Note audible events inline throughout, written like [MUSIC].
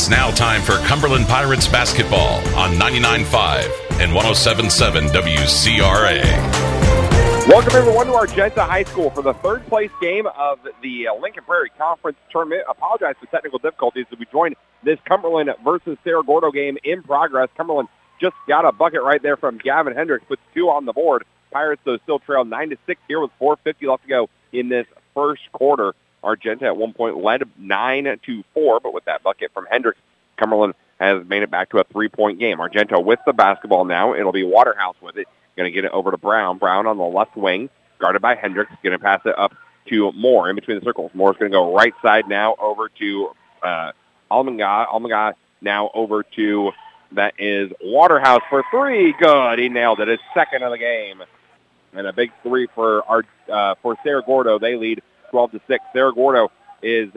It's now time for Cumberland Pirates basketball on 99.5 and 107.7 WCRA. Welcome everyone to Argenta High School for the third place game of the uh, Lincoln Prairie Conference Tournament. Apologize for technical difficulties as we join this Cumberland versus Cerro Gordo game in progress. Cumberland just got a bucket right there from Gavin Hendricks, puts two on the board. Pirates though still trail nine to six here with 4:50 left to go in this first quarter. Argenta at one point led nine to four, but with that bucket from Hendricks, Cumberland has made it back to a three-point game. Argenta with the basketball now. It'll be Waterhouse with it. Going to get it over to Brown. Brown on the left wing, guarded by Hendricks. Going to pass it up to Moore in between the circles. Moore's going to go right side now over to uh, Almanga. Now over to that is Waterhouse for three. Good. He nailed it. His second of the game. And a big three for our uh, for Cerro Gordo. They lead 12 to 6. Cerro Gordo is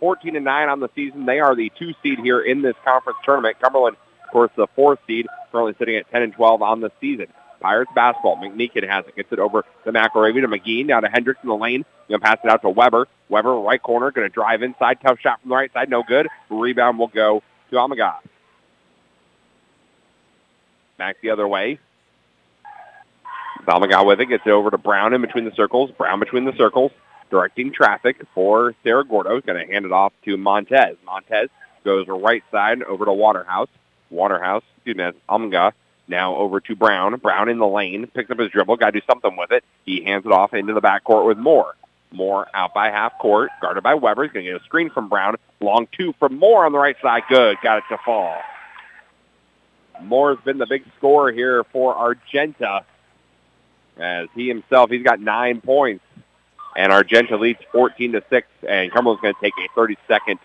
14 and 9 on the season. They are the two seed here in this conference tournament. Cumberland, of course, the fourth seed, currently sitting at 10 and 12 on the season. Pirates basketball. McMeekin has it. Gets it over to McElravy to McGee. Now to Hendricks in the lane. Going to pass it out to Weber. Weber, right corner. Going to drive inside. Tough shot from the right side. No good. Rebound will go to Amagat. Back the other way. Amagat with it. Gets it over to Brown in between the circles. Brown between the circles directing traffic for Cerro Gordo. He's going to hand it off to Montez. Montez goes right side over to Waterhouse. Waterhouse, excuse me, Umga. Now over to Brown. Brown in the lane, picks up his dribble, got to do something with it. He hands it off into the backcourt with Moore. Moore out by half court, guarded by Weber. He's going to get a screen from Brown. Long two from Moore on the right side. Good. Got it to fall. Moore's been the big scorer here for Argenta. As he himself, he's got nine points. And Argenta leads 14 to 6, and Cumberland's going to take a 30-second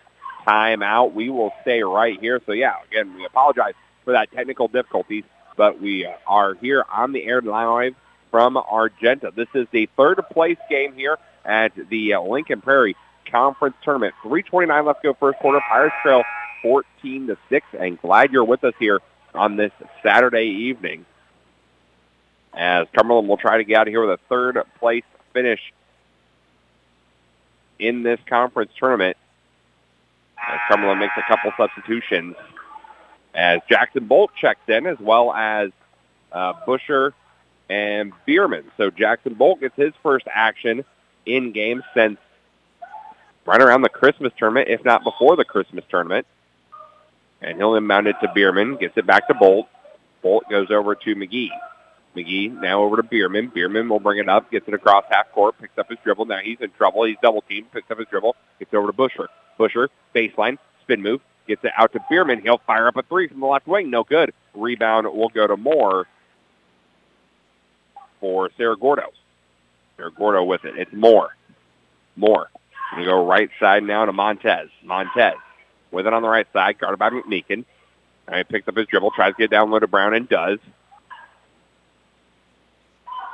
timeout. We will stay right here. So, yeah, again, we apologize for that technical difficulties, but we uh, are here on the air live from Argenta. This is the third place game here at the uh, Lincoln Prairie Conference Tournament. 329 left to go first quarter. Pirates trail 14 to 6, and glad you're with us here on this Saturday evening. As Cumberland will try to get out of here with a third place finish in this conference tournament. As Cumberland makes a couple substitutions as Jackson Bolt checks in as well as uh, Busher and Bierman. So Jackson Bolt gets his first action in game since right around the Christmas tournament, if not before the Christmas tournament. And he'll inbound it to Bierman, gets it back to Bolt. Bolt goes over to McGee. McGee now over to Bierman. Bierman will bring it up, gets it across half court, picks up his dribble. Now he's in trouble. He's double teamed, picks up his dribble, gets over to Busher. Busher, baseline, spin move, gets it out to Bierman. He'll fire up a three from the left wing. No good. Rebound will go to Moore for Cerro Gordo. Cerro Gordo with it. It's Moore. Moore. We go right side now to Montez. Montez with it on the right side, guarded by McMeekin. All right, picks up his dribble, tries to get down low to Brown, and does.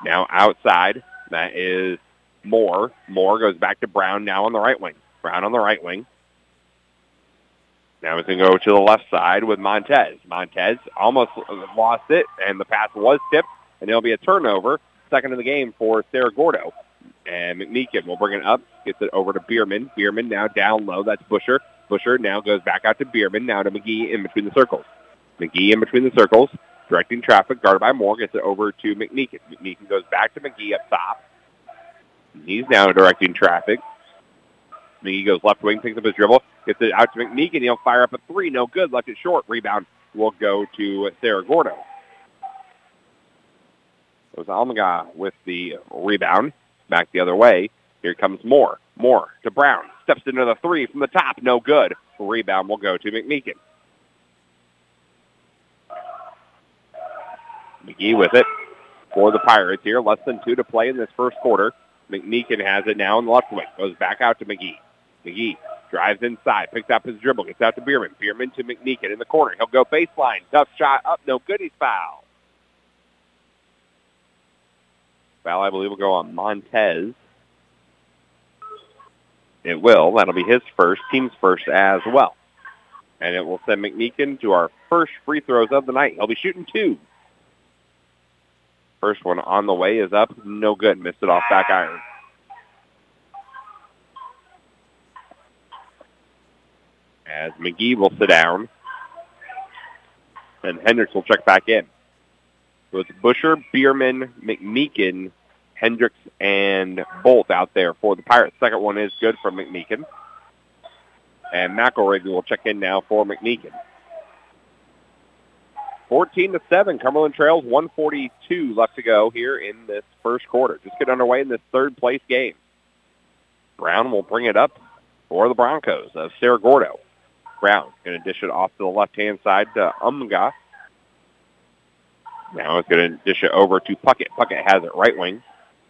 Now outside, that is Moore. Moore goes back to Brown now on the right wing. Brown on the right wing. Now he's going to go to the left side with Montez. Montez almost lost it, and the pass was tipped, and it'll be a turnover. Second of the game for Cerro Gordo. And McMeekin will bring it up, gets it over to Bierman. Bierman now down low. That's Busher. Busher now goes back out to Bierman, now to McGee in between the circles. McGee in between the circles directing traffic, guarded by Moore, gets it over to McMeekin. McMeekin goes back to McGee up top. He's now directing traffic. McGee goes left wing, picks up his dribble, gets it out to McMeekin. He'll fire up a three. No good. Left it short. Rebound will go to Cerro Gordo. It was Almaga with the rebound. Back the other way. Here comes Moore. Moore to Brown. Steps into the three from the top. No good. Rebound will go to McMeekin. McGee with it for the Pirates here. Less than two to play in this first quarter. McMeekin has it now in the left wing. Goes back out to McGee. McGee drives inside, picks up his dribble, gets out to Bierman. Bierman to McMeekin in the corner. He'll go baseline. Tough shot up. No good. He's fouled. Foul, I believe, will go on Montez. It will. That'll be his first, team's first as well. And it will send McMeekin to our first free throws of the night. He'll be shooting two. First one on the way is up. No good. Missed it off back iron.「as McGee will sit down and Hendricks will check back in. So it's Busher, Bierman, McMeekin, Hendricks, and Bolt out there for the Pirates. Second one is good for McMeekin. And McElravy will check in now for McMeekin. 14 to 7, Cumberland Trails, 142 left to go here in this first quarter. Just get underway in this third place game. Brown will bring it up for the Broncos of Cerro Gordo. Brown going to dish it off to the left-hand side to Umga. Now it's going to dish it over to Puckett. Puckett has it right wing.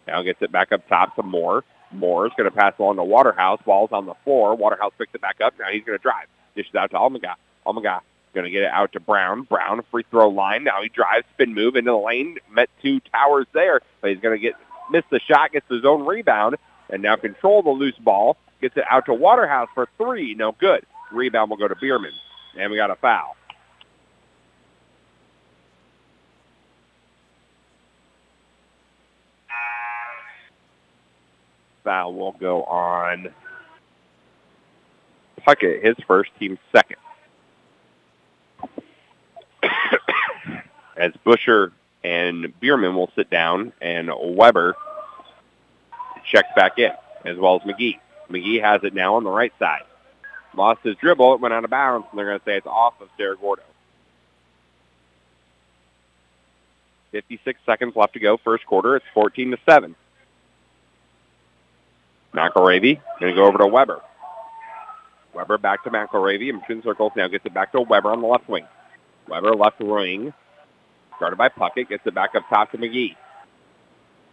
Now gets it back up top to Moore. Moore is going to pass along to Waterhouse. Ball's on the floor. Waterhouse picks it back up. Now he's going to drive. Dishes out to Almaga. Almaga going to get it out to Brown. Brown, free throw line. Now he drives, spin move into the lane. Met two towers there, but he's going to get miss the shot, gets his own rebound, and now control the loose ball. Gets it out to Waterhouse for three. No good. Rebound will go to Bierman. And we got a foul. Foul will go on Puckett, his first, team second. As Busher and Bierman will sit down and Weber checks back in, as well as McGee. McGee has it now on the right side. Lost his dribble. It went out of bounds, and they're going to say it's off of Cerro Gordo. 56 seconds left to go. First quarter. It's 14 to 7. McElravy going to go over to Weber. Weber back to McElravy in between circles. Now gets it back to Weber on the left wing. Weber left wing. Started by Puckett. Gets it back up top to McGee.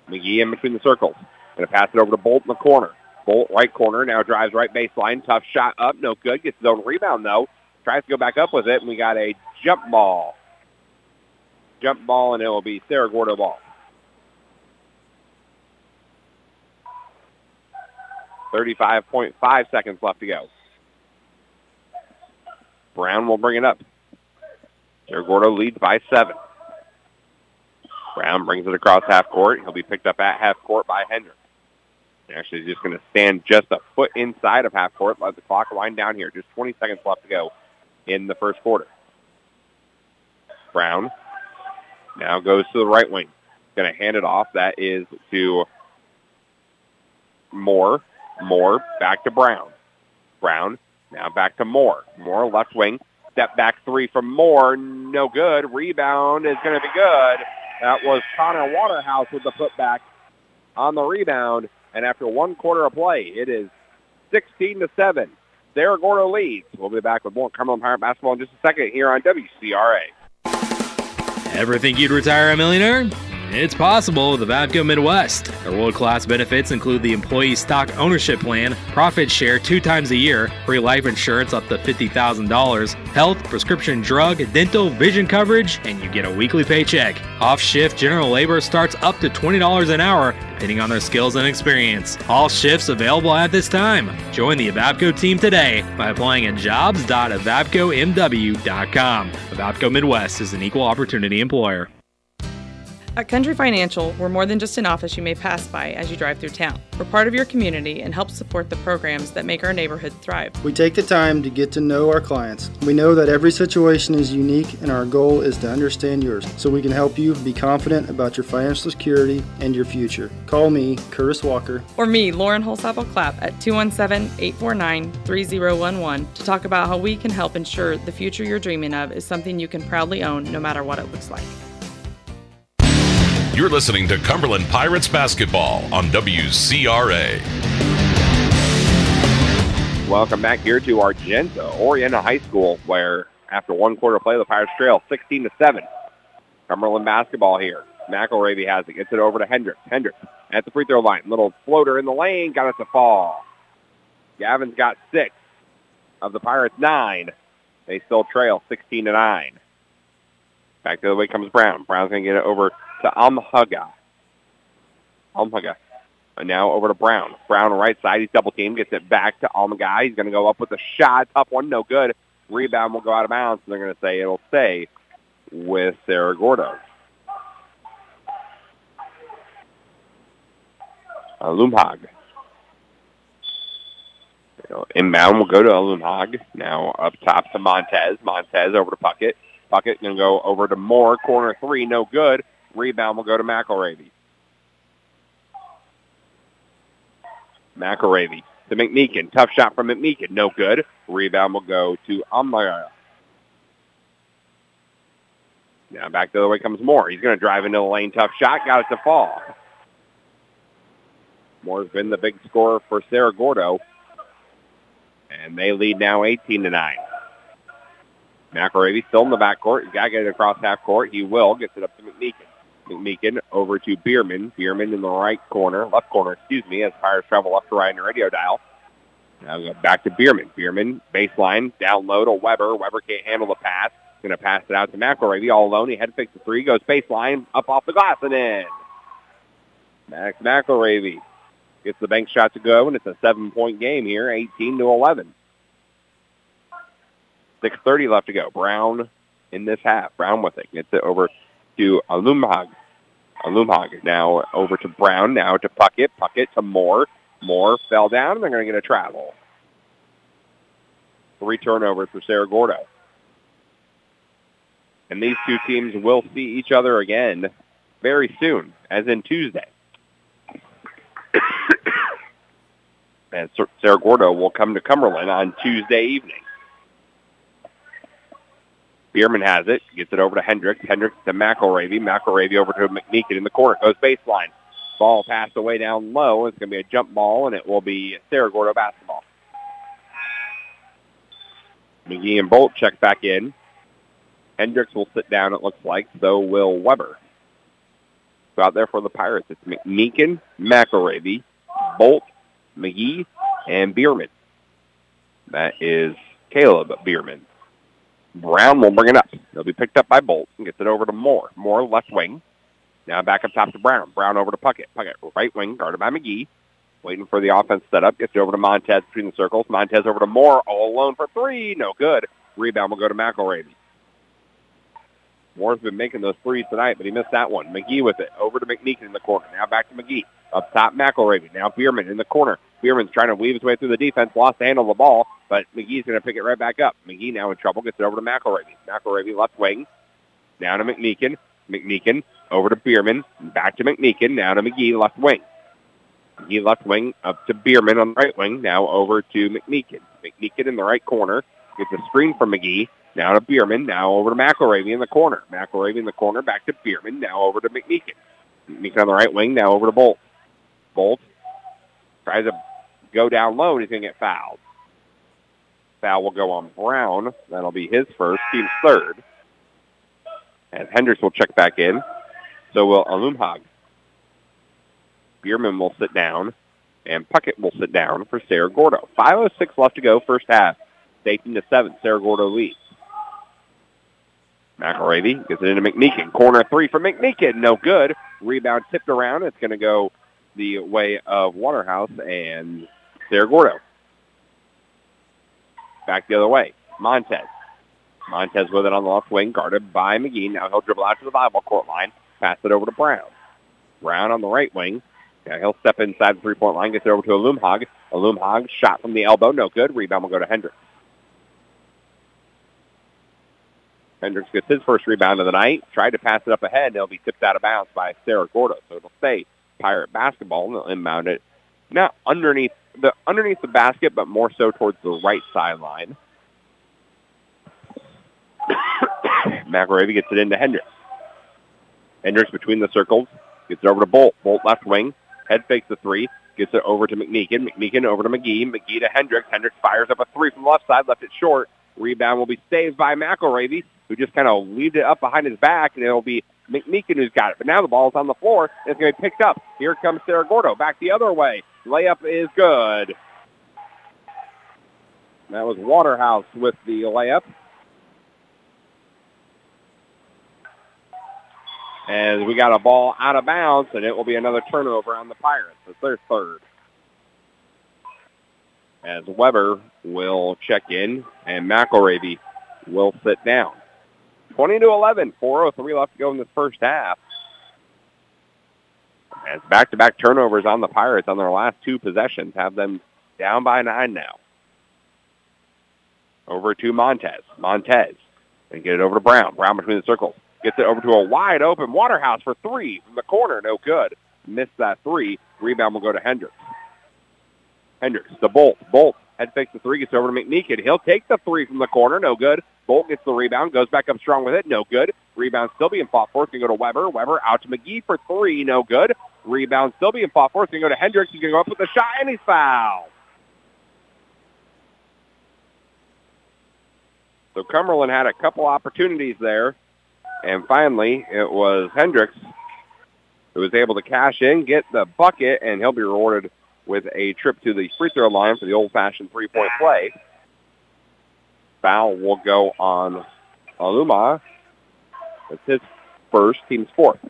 McGee in between the circles. Going to pass it over to Bolt in the corner. Bolt right corner. Now drives right baseline. Tough shot up. No good. Gets his own rebound though. Tries to go back up with it. And we got a jump ball. Jump ball and it will be Cerro Gordo ball. 35.5 seconds left to go. Brown will bring it up. Cerro Gordo leads by seven. Brown brings it across half court. He'll be picked up at half court by Hendricks. Actually, he's just going to stand just a foot inside of half court. Let the clock wind down here. Just 20 seconds left to go in the first quarter. Brown now goes to the right wing. Going to hand it off. That is to Moore. Moore back to Brown. Brown now back to Moore. Moore left wing. Step back three from Moore. No good. Rebound is going to be good. That was Connor Waterhouse with the putback on the rebound. And after one quarter of play, it is 16 to 7. Cerro Gordo leads. We'll be back with more Cumberland Pirate basketball in just a second here on WCRA. Ever think you'd retire a millionaire? It's possible with Avavco Midwest. Their world class benefits include the employee stock ownership plan, profit share two times a year, free life insurance up to $50,000, health, prescription drug, dental, vision coverage, and you get a weekly paycheck. Off shift general labor starts up to $20 an hour, depending on their skills and experience. All shifts available at this time. Join the Avavco team today by applying at jobs.avavcomw.com. Avavco Midwest is an equal opportunity employer. At Country Financial, we're more than just an office you may pass by as you drive through town. We're part of your community and help support the programs that make our neighborhood thrive. We take the time to get to know our clients. We know that every situation is unique, and our goal is to understand yours so we can help you be confident about your financial security and your future. Call me, Curtis Walker. Or me, Lauren Holsapple Clapp, at 217 849 3011 to talk about how we can help ensure the future you're dreaming of is something you can proudly own no matter what it looks like. You're listening to Cumberland Pirates basketball on WCRA. Welcome back here to Argenta, Oreana High School, where after one quarter play, the Pirates trail 16 to 7. Cumberland basketball here. McElravy has it, gets it over to Hendricks. Hendricks at the free throw line. Little floater in the lane, got it to fall. Gavin's got six of the Pirates nine. They still trail 16 to 9. Back the other way comes Brown. Brown's going to get it over to Almhaga. Almhaga. And now over to Brown. Brown right side. He's double team. Gets it back to Almhaga. He's going to go up with a shot. Tough one. No good. Rebound will go out of bounds. And they're going to say it'll stay with Cerro Gordo. Uh, Lumhag. Inbound will go to Alumhog. Now up top to Montez. Montez over to Puckett. Puckett going to go over to Moore. Corner three, no good. Rebound will go to McElravy. McElravy to McMeekin. Tough shot from McMeekin. No good. Rebound will go to Amaya. Now back the other way comes Moore. He's going to drive into the lane. Tough shot. Got it to fall. Moore's been the big scorer for Cerro Gordo. And they lead now 18 to 9. McElravy still in the backcourt. He's got to get it across half court. He will. Gets it up to McMeekin. McMeekin over to Bierman. Bierman in the right corner, left corner, excuse me, as Pirates travel left to right in the radio dial. Now we go back to Bierman. Bierman, baseline, down low to Weber. Weber can't handle the pass. Going to pass it out to McElravy all alone. He head fakes the three, goes baseline, up off the glass and in. Max McElravy gets the bank shot to go, and it's a seven-point game here, 18 to 11. 6.30 left to go. Brown in this half. Brown with it. Gets it over to Alumhag. Alumhag now over to Brown, now to Puckett. Puckett to Moore. Moore fell down, and they're going to get a travel. Three turnovers for Cerro Gordo. And these two teams will see each other again very soon, as in Tuesday. [COUGHS] and Cerro Gordo will come to Cumberland on Tuesday evening. Bierman has it, gets it over to Hendricks. Hendricks to McElravy. McElravy over to McMeekin in the corner. Goes baseline. Ball passed away down low. It's going to be a jump ball, and it will be Cerro Gordo basketball. McGee and Bolt check back in. Hendricks will sit down, it looks like. So will Weber. So out there for the Pirates, it's McMeekin, McElravy, Bolt, McGee, and Bierman. That is Caleb Bierman. Brown will bring it up. He'll be picked up by Bolt and gets it over to Moore. Moore left wing. Now back up top to Brown. Brown over to Puckett. Puckett right wing, guarded by McGee. Waiting for the offense set up. Gets it over to Montez between the circles. Montez over to Moore. All alone for three. No good. Rebound will go to McElravy. Moore's been making those threes tonight, but he missed that one. McGee with it. Over to McMeekin in the corner. Now back to McGee. Up top, McElravy. Now Bierman in the corner. Bierman's trying to weave his way through the defense. Lost the handle of the ball, but McGee's going to pick it right back up. McGee now in trouble. Gets it over to McElravy. McElravy left wing. Down to McMeekin. McMeekin over to Bierman. Back to McMeekin. Now to McGee left wing. McGee left wing up to Bierman on the right wing. Now over to McMeekin. McMeekin in the right corner. Gets a screen from McGee. Now to Bierman. Now over to McElravy in the corner. McElravy in the corner. Back to Bierman. Now over to McMeekin. McMeekin on the right wing. Now over to Bolt. Bolt tries to go down low and he's going to get fouled. Foul will go on Brown. That'll be his first, team's third. And Hendricks will check back in. So will Alumhag. Bierman will sit down. And Puckett will sit down for Cerro Gordo. 5.06 left to go, first half. 18 to 7. Cerro Gordo leads. McElravy gets it into McMeekin. Corner three for McMeekin. No good. Rebound tipped around. It's going to go the way of Waterhouse and Cerro Gordo. Back the other way. Montez. Montez with it on the left wing, guarded by McGee. Now he'll dribble out to the volleyball court line, pass it over to Brown. Brown on the right wing. Now he'll step inside the three-point line, gets it over to Alumhog. Alumhog shot from the elbow, no good. Rebound will go to Hendricks. Hendricks gets his first rebound of the night. Tried to pass it up ahead, and it'll be tipped out of bounds by Cerro Gordo. So it'll stay Pirate basketball, and they'll inbound it now underneath the underneath the basket, but more so towards the right sideline. [COUGHS] McElravy gets it into Hendricks. Hendricks between the circles, gets it over to Bolt. Bolt left wing, head fakes the three, gets it over to McMeekin. McMeekin over to McGee. McGee to Hendricks. Hendricks fires up a three from the left side, left it short. Rebound will be saved by McElravy, who just kind of leaved it up behind his back, and it'll be McMeekin who's got it. But now the ball's on the floor. and It's going to be picked up. Here comes Cerro Gordo. Back the other way. Layup is good. That was Waterhouse with the layup. As we got a ball out of bounds, and it will be another turnover on the Pirates. It's their third. As Weber will check in, and McElravy will sit down. 20 to 11, 4.03 left to go in this first half. As back-to-back turnovers on the Pirates on their last two possessions have them down by nine now. Over to Montez. Montez. And get it over to Brown. Brown between the circles. Gets it over to a wide open Waterhouse for three from the corner. No good. Missed that three. Rebound will go to Hendricks. Hendricks, the Bolt. Bolt head fakes the three, gets over to McMeekin. He'll take the three from the corner. No good. Bolt gets the rebound, goes back up strong with it. No good. Rebound still being fought for. To go to Weber. Weber out to McGee for three. No good. Rebound still being fought for. It's going to go to Hendricks. He's going to go up with the shot, and he's fouled. So Cumberland had a couple opportunities there. And finally, it was Hendricks who was able to cash in, get the bucket, and he'll be rewarded with a trip to the free throw line for the old-fashioned three-point play. Foul will go on Aluma. That's his first, team's fourth.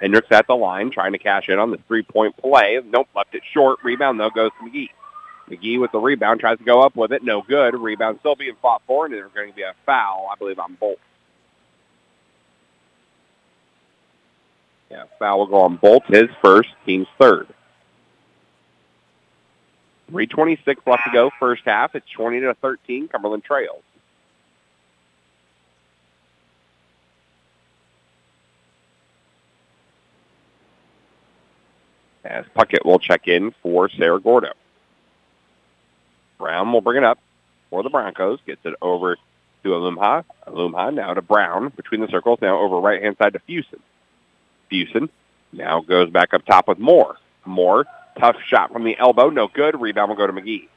Hendricks at the line, trying to cash in on the three-point play. Nope, left it short. Rebound, though, goes to McGee. McGee with the rebound, tries to go up with it. No good. Rebound still being fought for, and there's going to be a foul, I believe, on Bolt. Yeah, foul will go on Bolt, his first, team's third. 326 left to go, first half. It's 20 to 13, Cumberland trails. As Puckett will check in for Cerro Gordo. Brown will bring it up for the Broncos. Gets it over to Alumha. Alumha now to Brown between the circles. Now over right-hand side to Fusen. Fusen now goes back up top with Moore. Moore, tough shot from the elbow. No good. Rebound will go to McGee.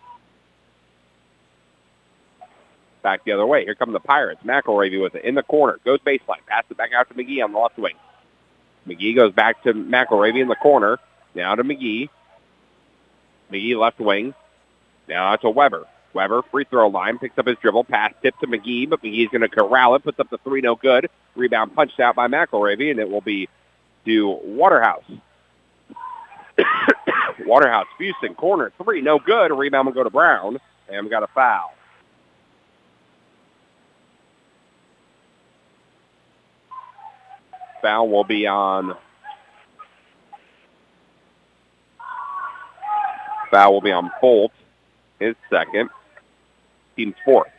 Back the other way. Here come the Pirates. McElravy with it in the corner. Goes baseline. Pass it back out to McGee on the left wing. McGee goes back to McElravy in the corner. Now to McGee. McGee left wing. Now to Weber. Weber, free throw line, picks up his dribble, pass tip to McGee, but McGee's going to corral it, puts up the three, no good. Rebound punched out by McElravy, and it will be to Waterhouse. [COUGHS] Waterhouse, Houston, corner, three, no good. Rebound will go to Brown, and we got a foul. Foul will be on Foul will be on Bolt, his second. Team's fourth.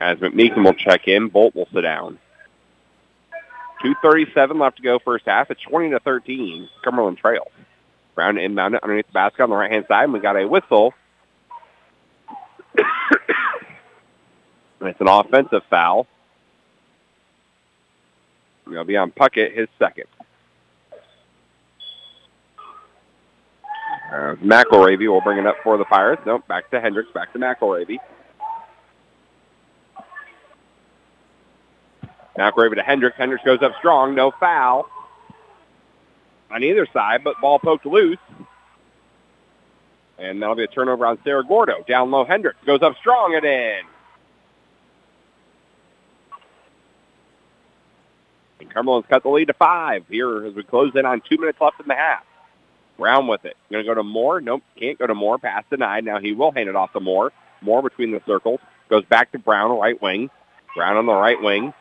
As McMeekin will check in, Bolt will sit down. 2.37 left to go first half. It's 20 to 13. Cumberland trails. Brown inbound underneath the basket on the right-hand side. And we got a whistle. [COUGHS] it's an offensive foul. It'll be on Puckett, his second. Uh, McElravy will bring it up for the Pirates. Nope, back to Hendricks, back to McElravy. McElravy to Hendricks. Hendricks goes up strong. No foul on either side, but ball poked loose. And that'll be a turnover on Cerro Gordo. Down low, Hendricks goes up strong and in. And Cumberland's cut the lead to five here as we close in on two minutes left in the half. Brown with it. Going to go to Moore. Nope, can't go to Moore. Pass denied. Now he will hand it off to Moore. Moore between the circles. Goes back to Brown, right wing. Brown on the right wing.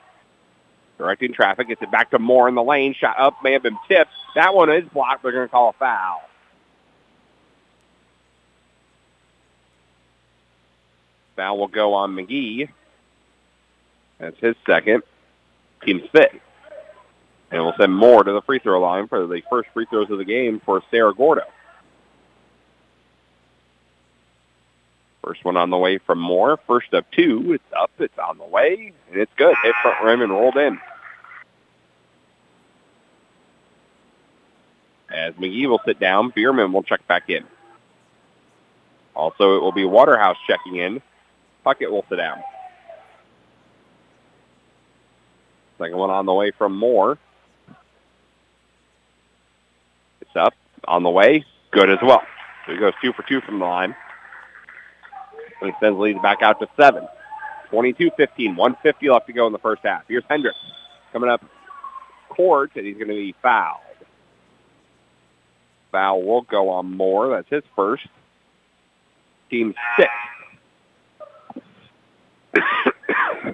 Directing traffic. Gets it back to Moore in the lane. Shot up. May have been tipped. That one is blocked. They're going to call a foul. Foul will go on McGee. That's his second. Team's fifth. And we'll send Moore to the free throw line for the first free throws of the game for Cerro Gordo. First one on the way from Moore. First of two. It's up. It's on the way. And it's good. Hit front rim and rolled in. As McGee will sit down, Bierman will check back in. Also, it will be Waterhouse checking in. Puckett will sit down. Second one on the way from Moore. It's up, on the way, good as well. So he goes two for two from the line. And he sends leads back out to seven. 22-15, 150 left to go in the first half. Here's Hendricks coming up court, and he's going to be fouled. Foul will go on Moore. That's his first. Team six. [COUGHS]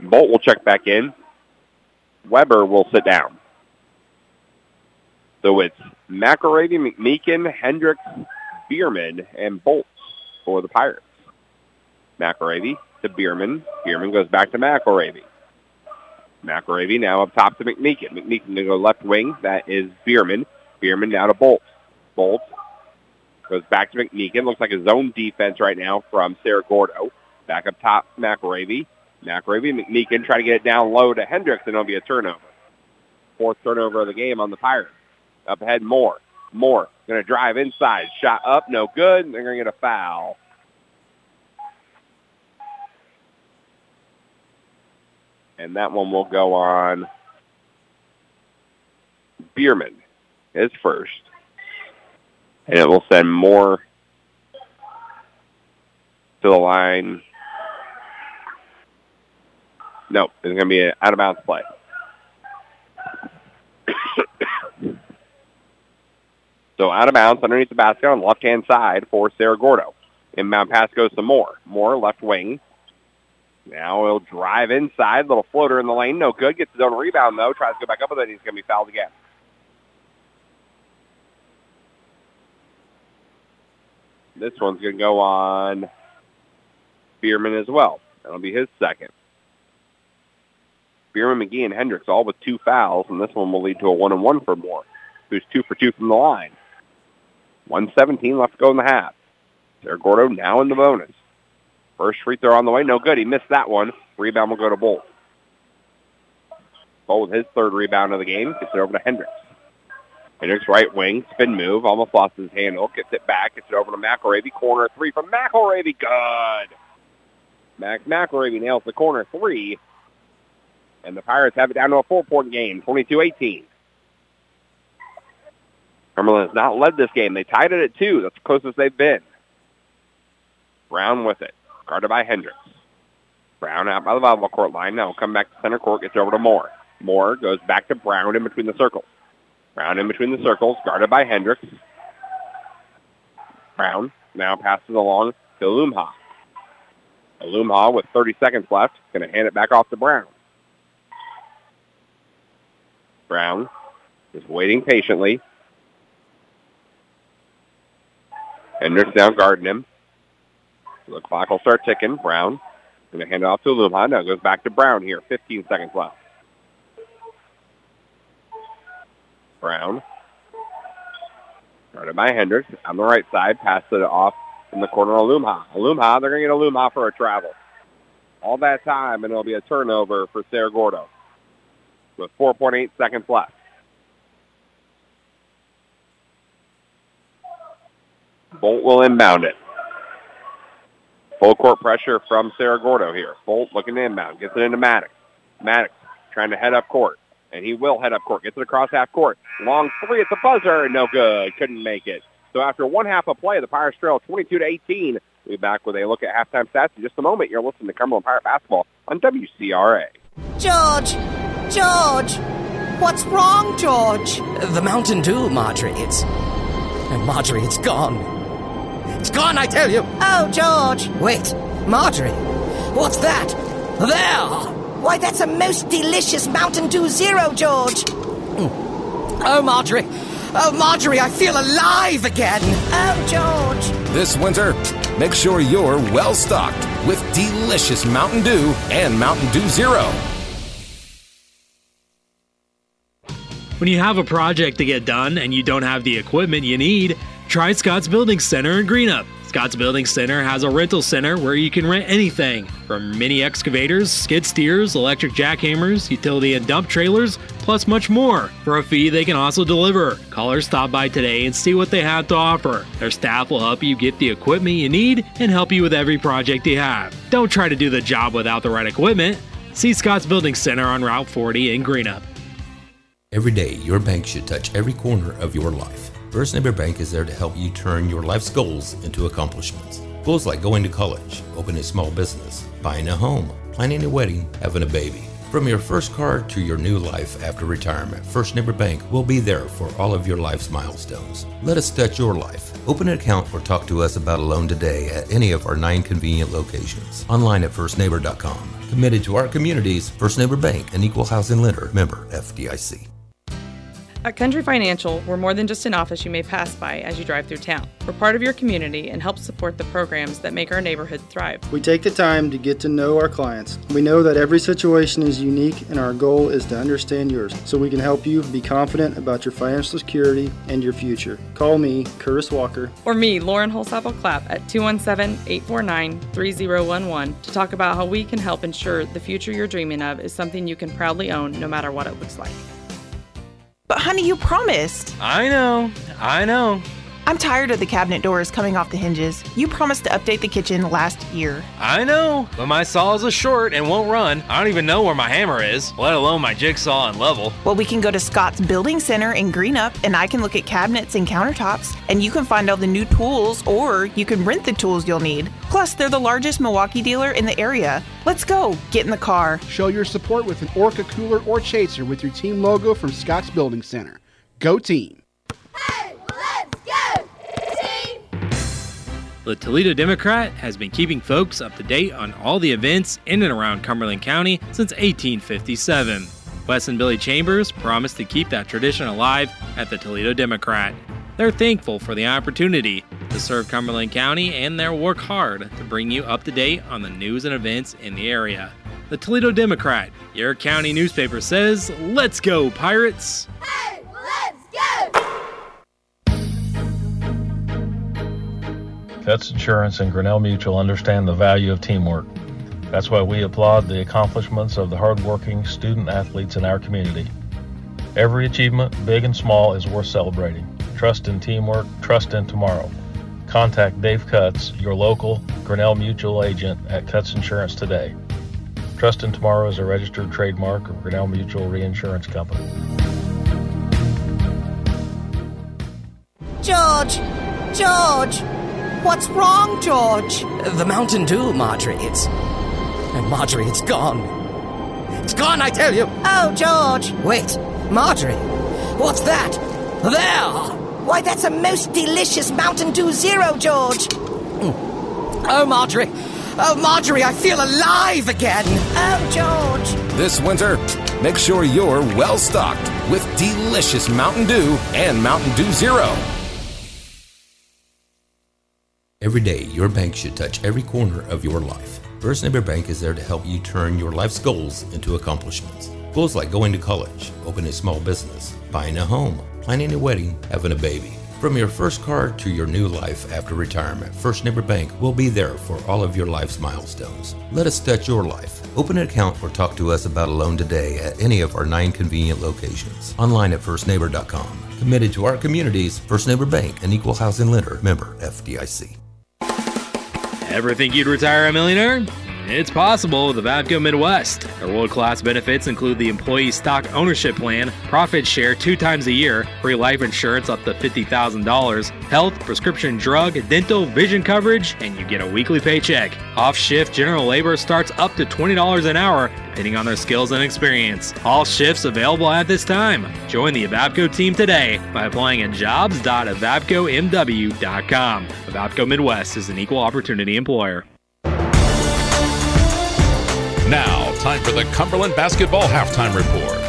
Bolt will check back in. Weber will sit down. So it's McElravy, McMeekin, Hendricks, Bierman, and Bolt for the Pirates. McElravy to Bierman. Bierman goes back to McElravy. McElravy now up top to McMeekin. McMeekin to go left wing. That is Bierman. Bierman now to Bolt. Bolt goes back to McMeekin. Looks like a zone defense right now from Cerro Gordo. Back up top, McElravy. McElravy, McMeekin try to get it down low to Hendricks, and it'll be a turnover. Fourth turnover of the game on the Pirates. Up ahead, Moore. Moore going to drive inside. Shot up, no good. They're going to get a foul. And that one will go on Bierman, his first. And it will send Moore to the line. No, it's going to be an out-of-bounds play. So out of bounds underneath the basket on the left-hand side for Cerro Gordo. Inbound pass goes to Moore. Moore left wing. Now he'll drive inside. Little floater in the lane. No good. Gets his own rebound, though. Tries to go back up with it. He's going to be fouled again. This one's going to go on Bierman as well. That'll be his second. Bierman, McGee, and Hendricks all with two fouls, and this one will lead to a one-and-one for Moore, who's two for two from the line. 117 left to go in the half. Cerro Gordo now in the bonus. First free throw on the way. No good. He missed that one. Rebound will go to Bolt. Bolt with his third rebound of the game. Gets it over to Hendricks. Hendricks right wing. Spin move. Almost lost his handle. Gets it back. Gets it over to McElravy. Corner three from McElravy. Good. Mac McElravy nails the corner three. And the Pirates have it down to a four-point game, 22-18. Cumberland has not led this game. They tied it at two. That's the closest they've been. Brown with it. Guarded by Hendricks. Brown out by the volleyball court line. Now come back to center court. Gets over to Moore. Moore goes back to Brown in between the circles. Brown in between the circles. Guarded by Hendricks. Brown now passes along to Lumha. Lumha with 30 seconds left. Going to hand it back off to Brown. Brown is waiting patiently. Hendricks now guarding him. The clock will start ticking. Brown going to hand it off to Lumha. Now goes back to Brown here. 15 seconds left. Brown. Guarded by Hendricks. On the right side. Passes it off in the corner of Lumha. Lumha, they're going to get a Lumha for a travel. All that time, and it'll be a turnover for Cerro Gordo with 4.8 seconds left. Bolt will inbound it. Full court pressure from Cerro Gordo here. Bolt looking to inbound. Gets it into Maddox. Maddox trying to head up court. And he will head up court. Gets it across half court. Long three at the buzzer. No good. Couldn't make it. So after one half of play, the Pirates trail 22 to 18. We'll be back with a look at halftime stats in just a moment. You're listening to Cumberland Pirate Basketball on WCRA. George! George! What's wrong, George? The Mountain Dew, Marjorie. It's. And Marjorie, it's gone. It's gone, I tell you! Oh, George! Wait, Marjorie! What's that? There! Why, that's a most delicious Mountain Dew Zero, George! Hmm. Oh, Marjorie! Oh, Marjorie, I feel alive again! Oh, George! This winter, make sure you're well stocked with delicious Mountain Dew and Mountain Dew Zero. When you have a project to get done and you don't have the equipment you need, try Scott's Building Center in Greenup. Scott's Building Center has a rental center where you can rent anything from mini excavators, skid steers, electric jackhammers, utility and dump trailers, plus much more. For a fee, they can also deliver. Call or stop by today and see what they have to offer. Their staff will help you get the equipment you need and help you with every project you have. Don't try to do the job without the right equipment. See Scott's Building Center on Route 40 in Greenup. Every day, your bank should touch every corner of your life. First Neighbor Bank is there to help you turn your life's goals into accomplishments. Goals like going to college, opening a small business, buying a home, planning a wedding, having a baby. From your first car to your new life after retirement, First Neighbor Bank will be there for all of your life's milestones. Let us touch your life. Open an account or talk to us about a loan today at any of our nine convenient locations. Online at firstneighbor.com. Committed to our communities, First Neighbor Bank, an equal housing lender, member FDIC. At Country Financial, we're more than just an office you may pass by as you drive through town. We're part of your community and help support the programs that make our neighborhood thrive. We take the time to get to know our clients. We know that every situation is unique and our goal is to understand yours so we can help you be confident about your financial security and your future. Call me, Curtis Walker. Or me, Lauren Holsapple Clapp, at 217 849 3011 to talk about how we can help ensure the future you're dreaming of is something you can proudly own no matter what it looks like. But honey, you promised. I know, I know. I'm tired of the cabinet doors coming off the hinges. You promised to update the kitchen last year. I know, but my saw is a short and won't run. I don't even know where my hammer is, let alone my jigsaw and level. Well, we can go to Scott's Building Center in Greenup and I can look at cabinets and countertops and you can find all the new tools or you can rent the tools you'll need. Plus, they're the largest Milwaukee dealer in the area. Let's go. Get in the car. Show your support with an Orca cooler or chaser with your team logo from Scott's Building Center. Go team. The Toledo Democrat has been keeping folks up to date on all the events in and around Cumberland County since 1857. Wes and Billy Chambers promised to keep that tradition alive at the Toledo Democrat. They're thankful for the opportunity to serve Cumberland County and they'll work hard to bring you up to date on the news and events in the area. The Toledo Democrat, your county newspaper says, Let's go, Pirates! Hey, let's go! Cuts Insurance and Grinnell Mutual understand the value of teamwork. That's why we applaud the accomplishments of the hardworking student athletes in our community. Every achievement, big and small, is worth celebrating. Trust in teamwork, trust in tomorrow. Contact Dave Cuts, your local Grinnell Mutual agent at Cuts Insurance today. Trust in Tomorrow is a registered trademark of Grinnell Mutual Reinsurance Company. George! George! What's wrong, George? The Mountain Dew, Marjorie. It's. Marjorie, it's gone. It's gone, I tell you! Oh, George! Wait, Marjorie! What's that? There! Why, that's a most delicious Mountain Dew Zero, George! Mm. Oh, Marjorie! Oh, Marjorie, I feel alive again! Oh, George! This winter, make sure you're well stocked with delicious Mountain Dew and Mountain Dew Zero. Every day, your bank should touch every corner of your life. First Neighbor Bank is there to help you turn your life's goals into accomplishments. Goals like going to college, opening a small business, buying a home, planning a wedding, having a baby. From your first car to your new life after retirement, First Neighbor Bank will be there for all of your life's milestones. Let us touch your life. Open an account or talk to us about a loan today at any of our nine convenient locations. Online at firstneighbor.com. Committed to our communities, First Neighbor Bank, an equal housing lender, member FDIC. Ever think you'd retire a millionaire? It's possible with Avavco Midwest. Their world class benefits include the employee stock ownership plan, profit share two times a year, free life insurance up to $50,000, health, prescription drug, dental, vision coverage, and you get a weekly paycheck. Off shift general labor starts up to $20 an hour, depending on their skills and experience. All shifts available at this time. Join the Avavco team today by applying at jobs.avavcomw.com. Avavco Midwest is an equal opportunity employer. Now, time for the Cumberland Basketball Halftime Report.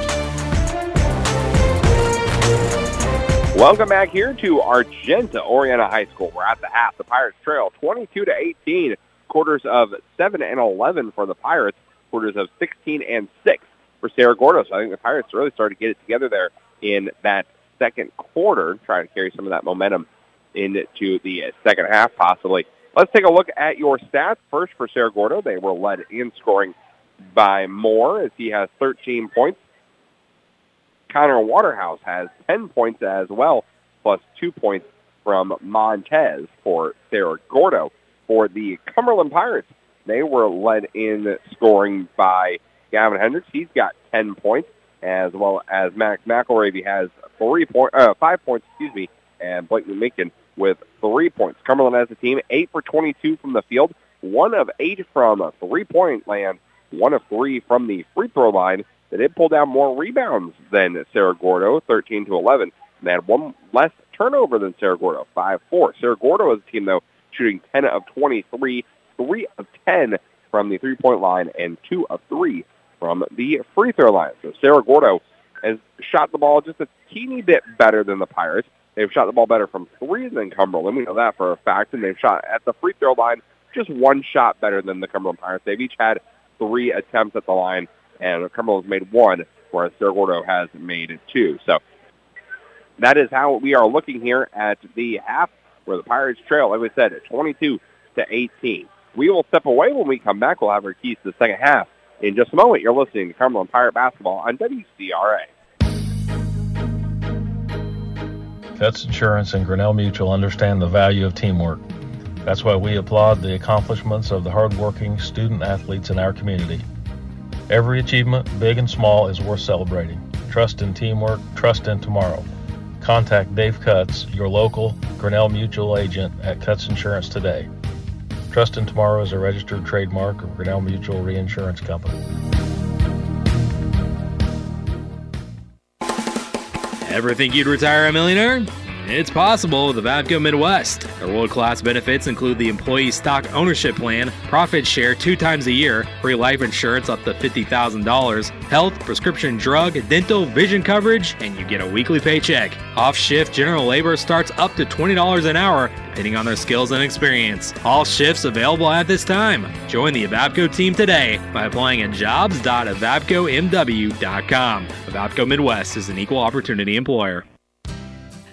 Welcome back here to Argenta Oreana High School. We're at the half. The Pirates trail 22 to 18. Quarters of 7 and 11 for the Pirates. Quarters of 16 and 6 for Cerro Gordo. So I think the Pirates really started to get it together there in that second quarter, trying to carry some of that momentum into the second half possibly. Let's take a look at your stats. First for Cerro Gordo, they were led in scoring by Moore as he has 13 points. Connor Waterhouse has 10 points as well, plus two points from Montez for Cerro Gordo. For the Cumberland Pirates, they were led in scoring by Gavin Hendricks. He's got 10 points, as well as Max McElravy has three point, uh, five points, excuse me, and Blake Minkin with three points. Cumberland as a team, eight for 22 from the field, one of eight from three-point land, one of three from the free throw line. They did pull down more rebounds than Cerro Gordo, 13 to 11. They had one less turnover than Cerro Gordo, 5-4. Cerro Gordo as a team, though, shooting 10 of 23, 3 of 10 from the three-point line, and 2 of 3 from the free throw line. So Cerro Gordo has shot the ball just a teeny bit better than the Pirates. They've shot the ball better from three than Cumberland. We know that for a fact. And they've shot at the free throw line just one shot better than the Cumberland Pirates. They've each had three attempts at the line, and Cumberland's made one, whereas Cerro has made two. So that is how we are looking here at the half, where the Pirates trail, like we said, at 22 to 18. We will step away when we come back. We'll have our keys to the second half in just a moment. You're listening to Cumberland Pirate Basketball on WCRA. Cutts Insurance and Grinnell Mutual understand the value of teamwork. That's why we applaud the accomplishments of the hardworking student athletes in our community. Every achievement, big and small, is worth celebrating. Trust in teamwork, trust in tomorrow. Contact Dave Cutts, your local Grinnell Mutual agent at Cutts Insurance today. Trust in Tomorrow is a registered trademark of Grinnell Mutual Reinsurance Company. Ever think you'd retire a millionaire? It's possible with Vapco Midwest. Their world class benefits include the employee stock ownership plan, profit share two times a year, free life insurance up to $50,000, health, prescription drug, dental, vision coverage, and you get a weekly paycheck. Off shift general labor starts up to $20 an hour, depending on their skills and experience. All shifts available at this time. Join the Avapco team today by applying at jobs.avapcomw.com. Avapco Midwest is an equal opportunity employer.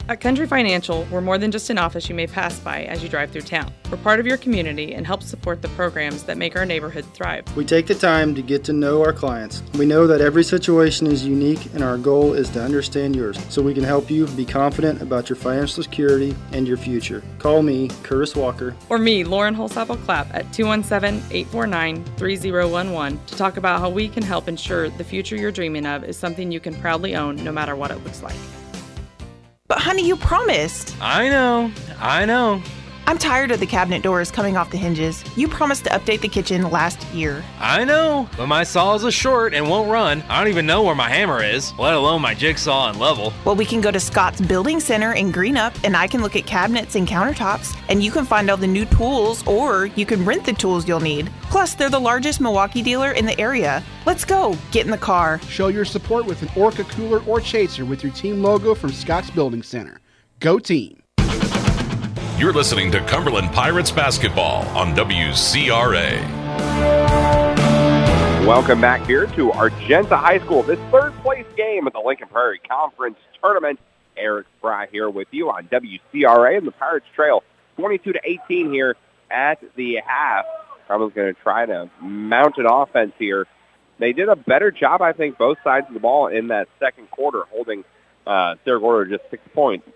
At Country Financial, we're more than just an office you may pass by as you drive through town. We're part of your community and help support the programs that make our neighborhood thrive. We take the time to get to know our clients. We know that every situation is unique and our goal is to understand yours so we can help you be confident about your financial security and your future. Call me, Curtis Walker. Or me, Lauren Holsapple Clapp, at 217 849 3011 to talk about how we can help ensure the future you're dreaming of is something you can proudly own no matter what it looks like. But honey, you promised. I know, I know. I'm tired of the cabinet doors coming off the hinges. You promised to update the kitchen last year. I know, but my saw is a short and won't run. I don't even know where my hammer is, let alone my jigsaw and level. Well, we can go to Scott's Building Center in Greenup and I can look at cabinets and countertops and you can find all the new tools or you can rent the tools you'll need. Plus, they're the largest Milwaukee dealer in the area. Let's go. Get in the car. Show your support with an Orca cooler or chaser with your team logo from Scott's Building Center. Go team. You're listening to Cumberland Pirates basketball on WCRA. Welcome back here to Argenta High School, this third place game at the Lincoln Prairie Conference Tournament. Eric Fry here with you on WCRA and the Pirates trail 22 to 18 here at the half. Cumberland's going to try to mount an offense here. They did a better job, I think, both sides of the ball in that second quarter, holding uh, Cerro Gordo just six points.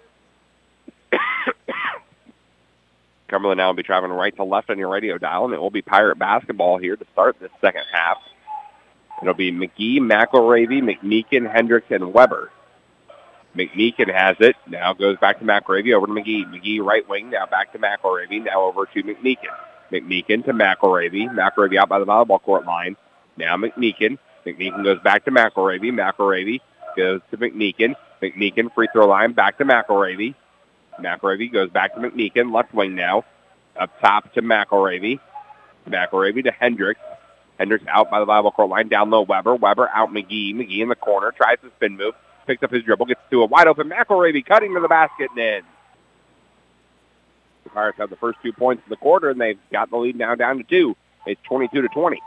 Cumberland now will be traveling right to left on your radio dial, and it will be Pirate basketball here to start this second half. It'll be McGee, McElravy, McMeekin, Hendricks, and Weber. McMeekin has it. Now goes back to McElravy, over to McGee. McGee right wing, now back to McElravy, now over to McMeekin. McMeekin to McElravy. McElravy out by the volleyball court line. Now McMeekin. McMeekin goes back to McElravy. McElravy goes to McMeekin. McMeekin free throw line back to McElravy. McElravy goes back to McMeekin, left wing now. Up top to McElravy. McElravy to Hendricks. Hendricks out by the volleyball court line, down low Weber. Weber out McGee. McGee in the corner, tries to spin move, picks up his dribble, gets to a wide open McElravy, cutting to the basket and in. The Pirates have the first two points in the quarter, and they've got the lead now down to two. It's 22 to 20.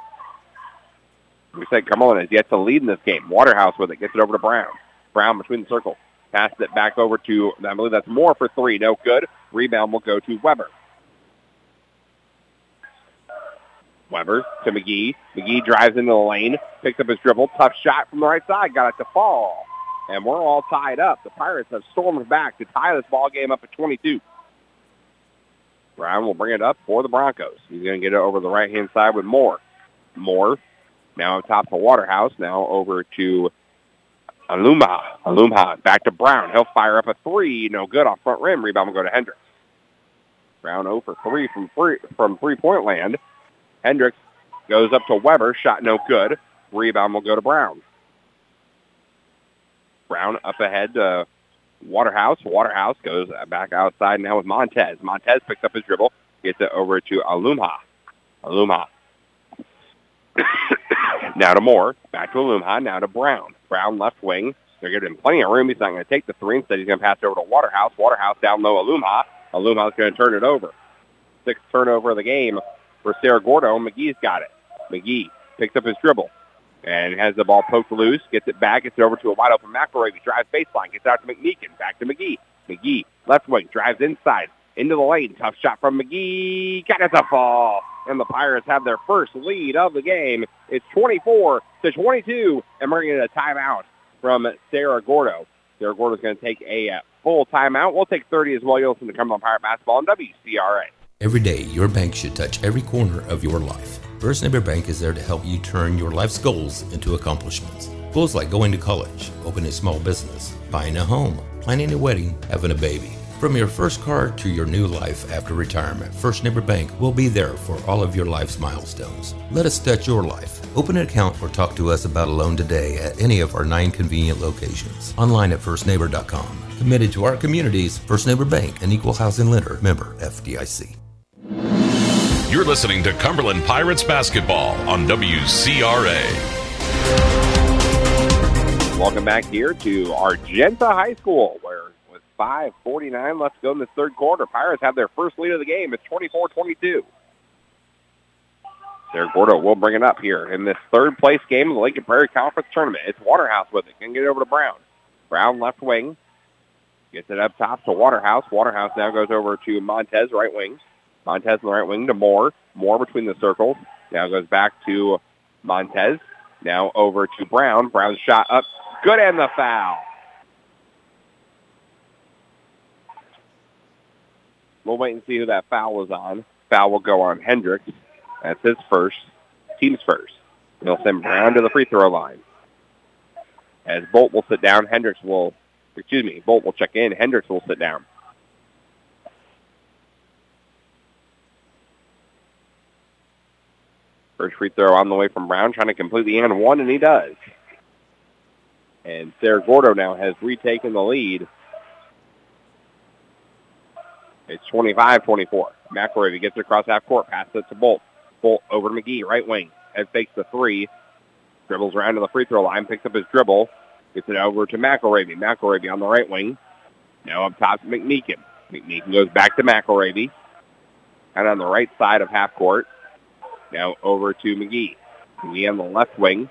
We said Cumberland has yet to lead in this game. Waterhouse with it, gets it over to Brown. Brown between the circles. Passes it back over to, I believe that's more for three. No good. Rebound will go to Weber. Weber to McGee. McGee drives into the lane, picks up his dribble. Tough shot from the right side. Got it to fall. And we're all tied up. The Pirates have stormed back to tie this ball game up at 22. Brown will bring it up for the Broncos. He's going to get it over the right-hand side with Moore. Moore now up top to Waterhouse. Now over to Aluma. Aluma back to Brown. He'll fire up a three. No good off front rim. Rebound will go to Hendricks. Brown 0 for 3 from three, from three-point land. Hendricks goes up to Weber. Shot no good. Rebound will go to Brown. Brown up ahead to Waterhouse. Waterhouse goes back outside now with Montez. Montez picks up his dribble. Gets it over to Alumha. Alumha. Now to Moore. Back to Alumha. Now to Brown. Brown left wing. They're giving him plenty of room. He's not going to take the three. Instead, he's going to pass it over to Waterhouse. Waterhouse down low, Alumha. Alumha's going to turn it over. Sixth turnover of the game for Cerro Gordo. McGee's got it. McGee picks up his dribble and has the ball poked loose, gets it back, gets it over to a wide open McElravy, drives baseline, gets out to McMeekin, back to McGee. McGee, left wing, drives inside, into the lane. Tough shot from McGee. Got it to fall. And the Pirates have their first lead of the game. It's 24 to 22, and we're going to get a timeout from Cerro Gordo. Cerro Gordo's going to take a uh, full timeout. We'll take 30 as well. You'll listen to Cumberland Pirate Basketball on WCRA. Every day, your bank should touch every corner of your life. First Neighbor Bank is there to help you turn your life's goals into accomplishments. Goals like going to college, opening a small business, buying a home, planning a wedding, having a baby. From your first car to your new life after retirement, First Neighbor Bank will be there for all of your life's milestones. Let us touch your life. Open an account or talk to us about a loan today at any of our nine convenient locations. Online at firstneighbor.com. Committed to our communities, First Neighbor Bank, an equal housing lender, member FDIC. You're listening to Cumberland Pirates basketball on WCRA. Welcome back here to Argenta High School, where with 5.49 left to go in the third quarter, Pirates have their first lead of the game. It's 24-22. Cerro Gordo will bring it up here in this third place game of the Lincoln Prairie Conference Tournament. It's Waterhouse with it. Can get it over to Brown. Brown left wing. Gets it up top to Waterhouse. Waterhouse now goes over to Montez, right wing. Montez on the right wing to Moore. Moore between the circles. Now goes back to Montez. Now over to Brown. Brown's shot up. Good and the foul. We'll wait and see who that foul was on. Foul will go on Hendricks. That's his first. Team's first. He'll send Brown to the free throw line. As Bolt will sit down, Hendricks will, excuse me, Bolt will check in. Hendricks will sit down. First free throw on the way from Brown, trying to complete the and one, and he does. And Cerro Gordo now has retaken the lead. It's 25-24. McElravy gets it across half court, passes it to Bolt. Bolt over to McGee, right wing. Head fakes the three. Dribbles around to the free throw line, picks up his dribble. Gets it over to McElravy. McElravy on the right wing. Now up top to McMeekin. McMeekin goes back to McElravy. And on the right side of half court. Now over to McGee. McGee on the left wing.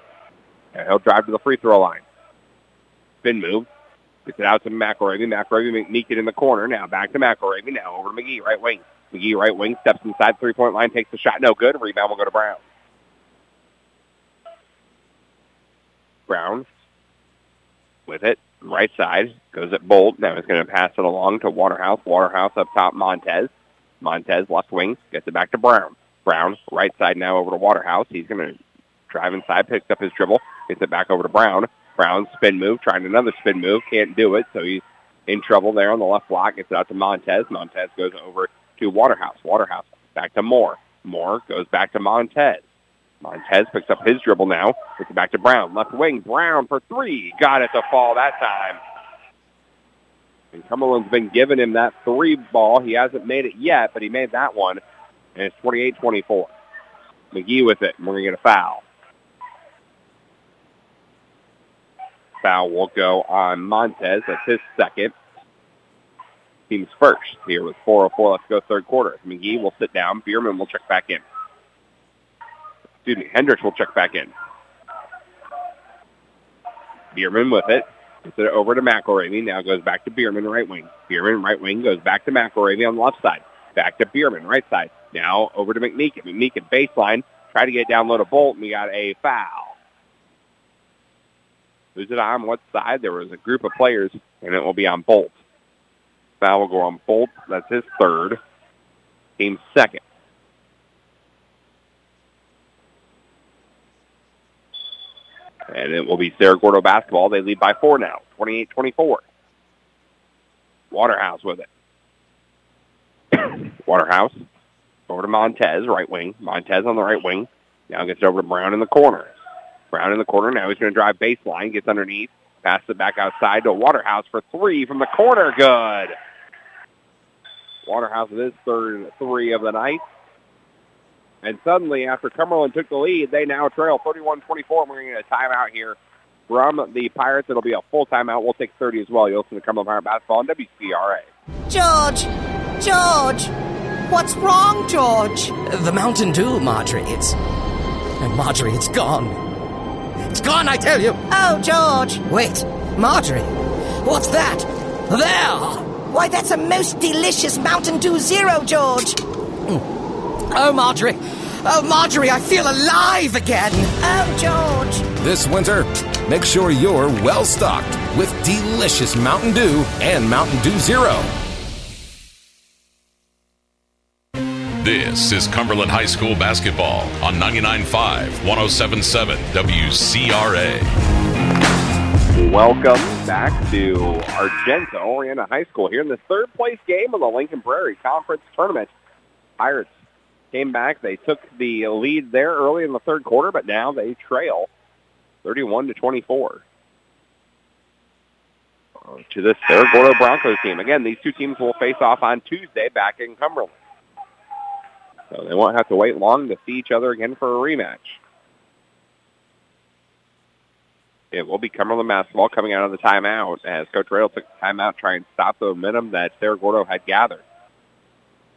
And he'll drive to the free throw line. Spin move. Gets it out to McElravy. McElravy McMeekin in the corner. Now back to McElravy. Now over to McGee, right wing. McGee, right wing, steps inside three-point line, takes the shot. No good. Rebound will go to Brown. Brown with it, right side, goes at Bolt. Now he's going to pass it along to Waterhouse. Waterhouse up top, Montez. Montez, left wing, gets it back to Brown. Brown, right side now over to Waterhouse. He's going to drive inside, picks up his dribble, gets it back over to Brown. Brown, spin move, trying another spin move, can't do it, so he's in trouble there on the left block, gets it out to Montez. Montez goes over to Waterhouse. Waterhouse back to Moore. Moore goes back to Montez. Montez picks up his dribble now. Gets it back to Brown. Left wing. Brown for three. Got it to fall that time. And Cumberland's been giving him that three ball. He hasn't made it yet, but he made that one. And it's 28-24. McGee with it. And we're going to get a foul. Foul will go on Montez. That's his second team's first here with 4.04 Let's go third quarter. McGee will sit down. Bierman will check back in. Excuse me, Hendricks will check back in. Bierman with it. Gets it over to McElravy. Now goes back to Bierman, right wing. Bierman, right wing, goes back to McElravy on the left side. Back to Bierman, right side. Now over to McMeekin. McMeekin baseline. Try to get down low to Bolt, and we got a foul. Who's it on? What side? There was a group of players, and it will be on Bolt. Foul will go on Bolt. That's his third. Team second. And it will be Cerro Gordo basketball. They lead by four now, 28-24. Waterhouse with it. [COUGHS] Waterhouse over to Montez, right wing. Montez on the right wing. Now gets over to Brown in the corner. Brown in the corner. Now he's going to drive baseline, gets underneath, passes it back outside to Waterhouse for three from the corner. Good. Waterhouse with his third three of the night. And suddenly, after Cumberland took the lead, they now trail 31-24. We're going to get a timeout here from the Pirates. It'll be a full timeout. We'll take 30 as well. You'll listen to Cumberland Pirate Basketball on WCRA. George! George! What's wrong, George? The Mountain Dew, Marjorie. It's. Marjorie, it's gone. It's gone, I tell you! Oh, George! Wait, Marjorie! What's that? There! Why, that's a most delicious Mountain Dew Zero, George! Hmm. Oh, Marjorie! Oh, Marjorie, I feel alive again! Oh, George! This winter, make sure you're well stocked with delicious Mountain Dew and Mountain Dew Zero. This is Cumberland High School basketball on 99.5, 107.7 WCRA. Welcome back to Argenta Oreana High School here in the third place game of the Lincoln Prairie Conference Tournament. Pirates came back. They took the lead there early in the third quarter, but now they trail 31 to 24 uh, to this Cerro Gordo Broncos team. Again, these two teams will face off on Tuesday back in Cumberland. So they won't have to wait long to see each other again for a rematch. It will be Cumberland basketball coming out of the timeout as Coach Radel took the timeout to try and stop the momentum that Cerro Gordo had gathered.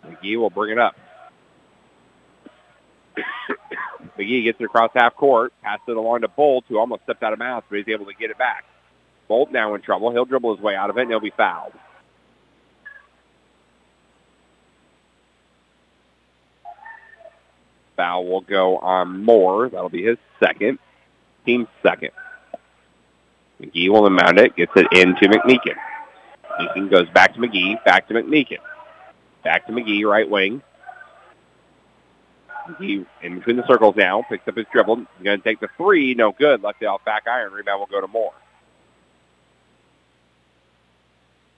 McGee will bring it up. [COUGHS] McGee gets it across half court, passes it along to Bolt, who almost stepped out of bounds, but he's able to get it back. Bolt now in trouble. He'll dribble his way out of it, and he'll be fouled. Foul will go on Moore. That'll be his second. Team second. McGee will mount it, gets it into McMeekin. McMeekin goes back to McGee, back to McMeekin. Back to McGee, right wing. McGee in between the circles now, picks up his dribble. He's going to take the three, no good. Left off back iron. Rebound will go to Moore.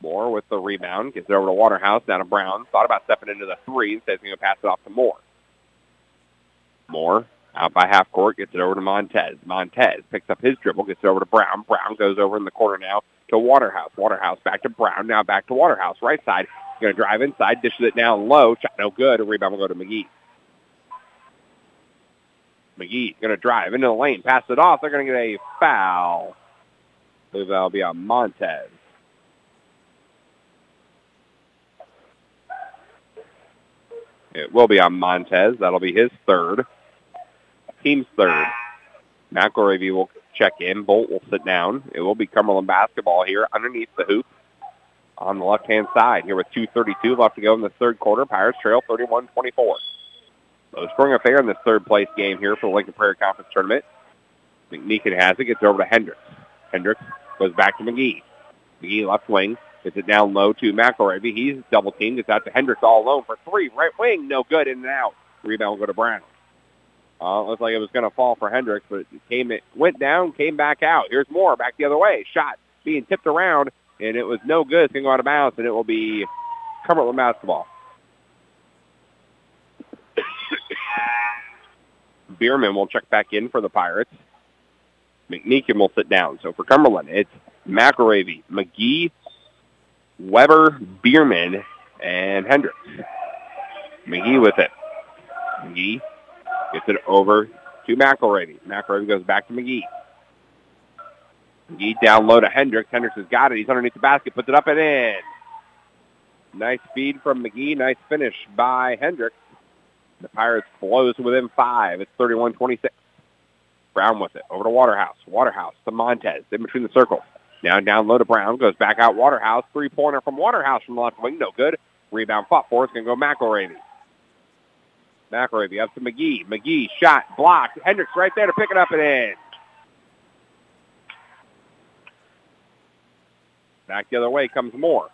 Moore with the rebound, gets it over to Waterhouse, down to Brown. Thought about stepping into the three, instead he's going to pass it off to Moore. Moore out by half court, gets it over to Montez. Montez picks up his dribble, gets it over to Brown. Brown goes over in the corner now to Waterhouse. Waterhouse back to Brown, now back to Waterhouse. Right side, going to drive inside, dishes it down low. Shot no good. Rebound will go to McGee. McGee going to drive into the lane, pass it off. They're going to get a foul. I believe that'll be on Montez. It will be on Montez. That'll be his third. Team's third. McElravy will check in. Bolt will sit down. It will be Cumberland basketball here underneath the hoop on the left-hand side here with 2.32 left to go in the third quarter. Pirates trail 31-24. Low scoring affair in this third place game here for the Lincoln Prairie Conference Tournament. McMeekin has it, gets over to Hendricks. Hendricks goes back to McGee. McGee left wing, gets it down low to McElravy. He's double teamed, It's out to Hendricks all alone for three. Right wing, no good, in and out. Rebound will go to Brown. Uh, looks like it was going to fall for Hendricks, but it came, it went down, came back out. Here's more, back the other way. Shot being tipped around, and it was no good. It's going to go out of bounds, and it will be Cumberland basketball. [COUGHS] Bierman will check back in for the Pirates. McMeekin will sit down. So for Cumberland, it's McElravy, McGee, Weber, Bierman, and Hendricks. McGee with it. McGee gets it over to McElravy. McElravy goes back to McGee. McGee down low to Hendricks. Hendricks has got it. He's underneath the basket. Puts it up and in. Nice feed from McGee. Nice finish by Hendricks. The Pirates close within five. It's 31-26. Brown with it. Over to Waterhouse. Waterhouse to Montez. In between the circles. Now down low to Brown. Goes back out Waterhouse. Three-pointer from Waterhouse from the left wing. No good. Rebound fought for. It's going to go McElravy. McElravy up to McGee. McGee shot. Blocked. Hendricks right there to pick it up and in. Back the other way comes Moore.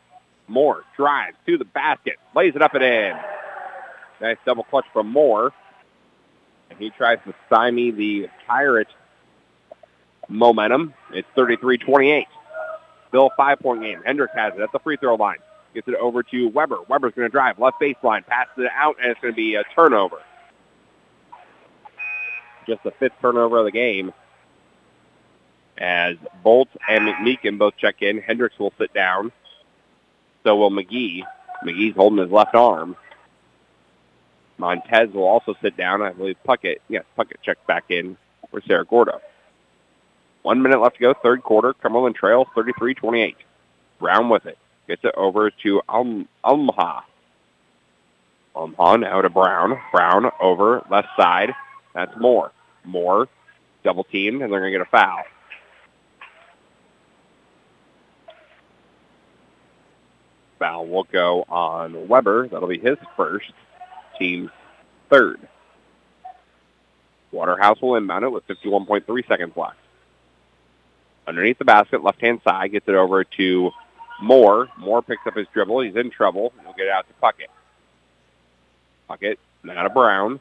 Moore drives to the basket. Lays it up and in. Nice double clutch from Moore. And he tries to stymie the Pirate momentum. It's 33-28. Still five-point game. Hendricks has it at the free throw line. Gets it over to Weber. Weber's going to drive left baseline. Passes it out, and it's going to be a turnover. Just the fifth turnover of the game. As Bolt and McMeekin both check in, Hendricks will sit down. So will McGee. McGee's holding his left arm. Montez will also sit down. I believe Puckett, yes, Puckett checks back in for Cerro Gordo. One minute left to go, third quarter. Cumberland trails 33-28. Brown with it. Gets it over to um, Umha. Umha now to Brown. Brown over left side. That's Moore. Moore double teamed, and they're going to get a foul. Foul will go on Weber. That'll be his first, team's third. Waterhouse will inbound it with 51.3 seconds left. Underneath the basket, left-hand side, gets it over to Moore. Moore picks up his dribble. He's in trouble. He'll get it out to Puckett. Puckett, now to Brown.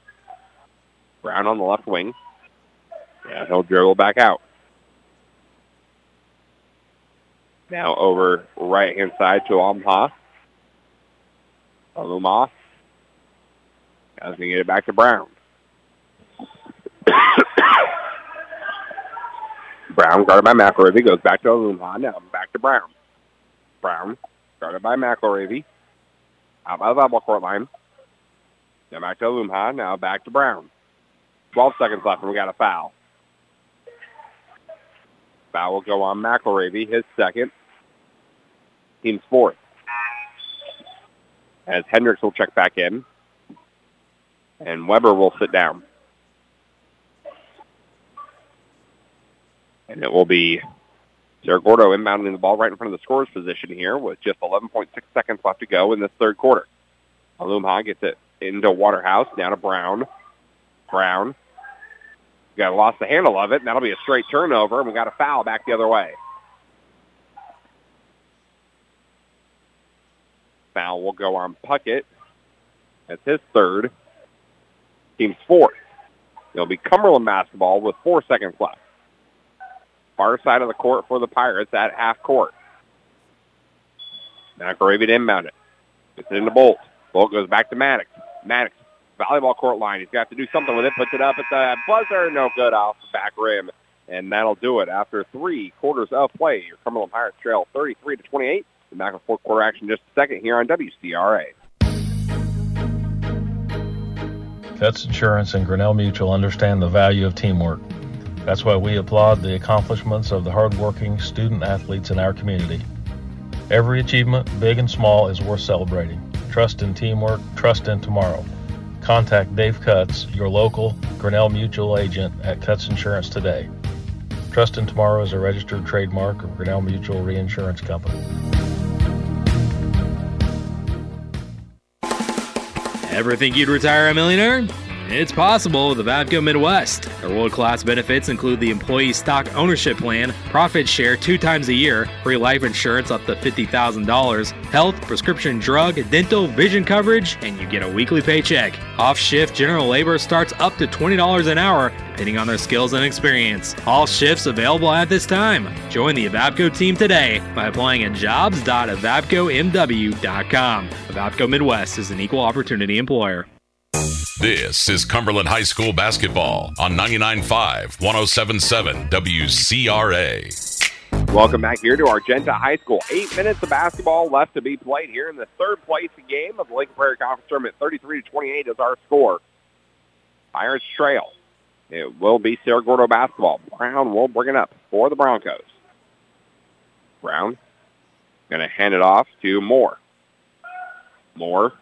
Brown on the left wing. Yeah, he'll dribble back out. Now over right-hand side to Almha. Aluma. Guys going to get it back to Brown. [COUGHS] Brown guarded by McElravy goes back to Alumha. Now back to Brown. Brown guarded by McElravy. Out by the volleyball court line. Now back to Alumha. Now back to Brown. 12 seconds left and we got a foul. Foul will go on McElravy, his second. Team's fourth. As Hendricks will check back in. And Weber will sit down. And it will be Cerro Gordo inbounding the ball right in front of the scorer's position here with just 11.6 seconds left to go in this third quarter. Alumha gets it into Waterhouse, down to Brown. Brown got lost the handle of it, and that'll be a straight turnover, and we got a foul back the other way. Foul will go on Puckett. That's his third. Team's fourth. It'll be Cumberland basketball with four seconds left. Far side of the court for the Pirates at half court. McElravy to inbound it. Gets it into Bolt. Bolt goes back to Maddox. Maddox, volleyball court line. He's got to do something with it. Puts it up at the buzzer. No good off the back rim. And that'll do it after three quarters of play. Your Cumberland Pirates trail 33 to 28. The back of fourth quarter action just a second here on WCRA. Cutts Insurance and Grinnell Mutual understand the value of teamwork. That's why we applaud the accomplishments of the hardworking student athletes in our community. Every achievement, big and small, is worth celebrating. Trust in teamwork, trust in tomorrow. Contact Dave Cutts, your local Grinnell Mutual agent at Cutts Insurance today. Trust in Tomorrow is a registered trademark of Grinnell Mutual Reinsurance Company. Ever think you'd retire a millionaire? It's possible with the Vapco Midwest. Their world class benefits include the employee stock ownership plan, profit share two times a year, free life insurance up to $50,000, health, prescription drug, dental, vision coverage, and you get a weekly paycheck. Off shift general labor starts up to $20 an hour, depending on their skills and experience. All shifts available at this time. Join the Avapco team today by applying at jobs.avapcomw.com. Avapco Midwest is an equal opportunity employer. This is Cumberland High School basketball on 99.5, 107.7 WCRA. Welcome back here to Argenta High School. Eight minutes of basketball left to be played here in the third place game of the Lincoln Prairie Conference Tournament. 33 to 28 is our score. Pirates trail. It will be Cerro Gordo basketball. Brown will bring it up for the Broncos. Brown going to hand it off to Moore. Moore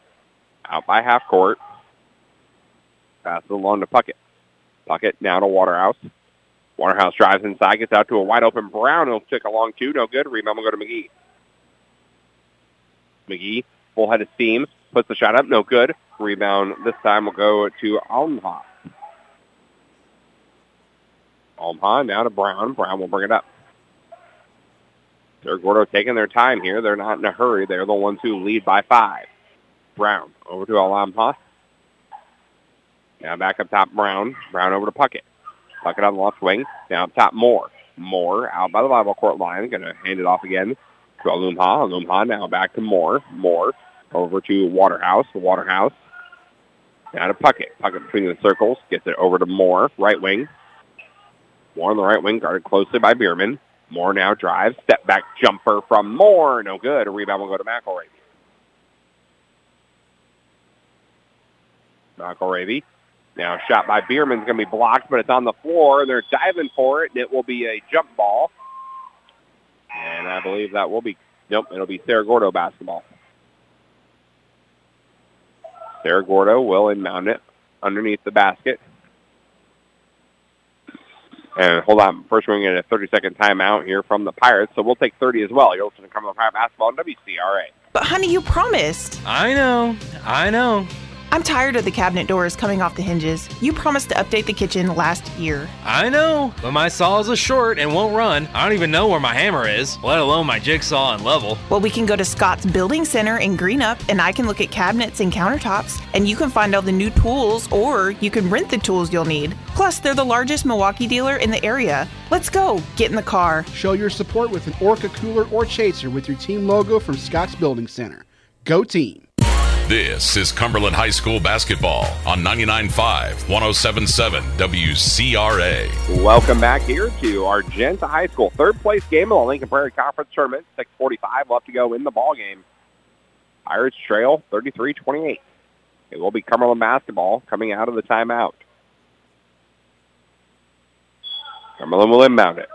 out by half court. Passes along to Puckett. Puckett now to Waterhouse. Waterhouse drives inside, gets out to a wide open Brown. He'll kick along two. No good. Rebound will go to McGee. McGee, full head of steam, puts the shot up. No good. Rebound this time will go to Almha. Almha now to Brown. Brown will bring it up. Cerro Gordo taking their time here. They're not in a hurry. They're the ones who lead by five. Brown over to Almha. Now back up top, Brown. Brown over to Puckett. Puckett on the left wing. Now up top, Moore. Moore out by the volleyball court line. Going to hand it off again to Alumha. Alumha now back to Moore. Moore over to Waterhouse. Waterhouse now to Puckett. Puckett between the circles. Gets it over to Moore. Right wing. Moore on the right wing, guarded closely by Bierman. Moore now drives. Step back jumper from Moore. No good. A rebound will go to McElravy. McElravy Now shot by Bierman's going to be blocked, but it's on the floor. They're diving for it, and it will be a jump ball. And I believe that will be, nope, it'll be Cerro Gordo basketball. Cerro Gordo will inbound it underneath the basket. And hold on, first we're going to get a 30-second timeout here from the Pirates, so we'll take 30 as well. You're listening to Cumberland Pirate Basketball on WCRA. But honey, you promised. I know. I know. I'm tired of the cabinet doors coming off the hinges. You promised to update the kitchen last year. I know, but my saws are short and won't run. I don't even know where my hammer is, let alone my jigsaw and level. Well, we can go to Scott's Building Center in Greenup and I can look at cabinets and countertops, and you can find all the new tools or you can rent the tools you'll need. Plus, they're the largest Milwaukee dealer in the area. Let's go. Get in the car. Show your support with an Orca cooler or chaser with your team logo from Scott's Building Center. Go team. This is Cumberland High School basketball on 99.5, 107.7 WCRA. Welcome back here to our Argenta High School third place game of the Lincoln Prairie Conference Tournament. 6:45 left to go in the ball game. Pirates trail 33-28. It will be Cumberland basketball coming out of the timeout. Cumberland will inbound it.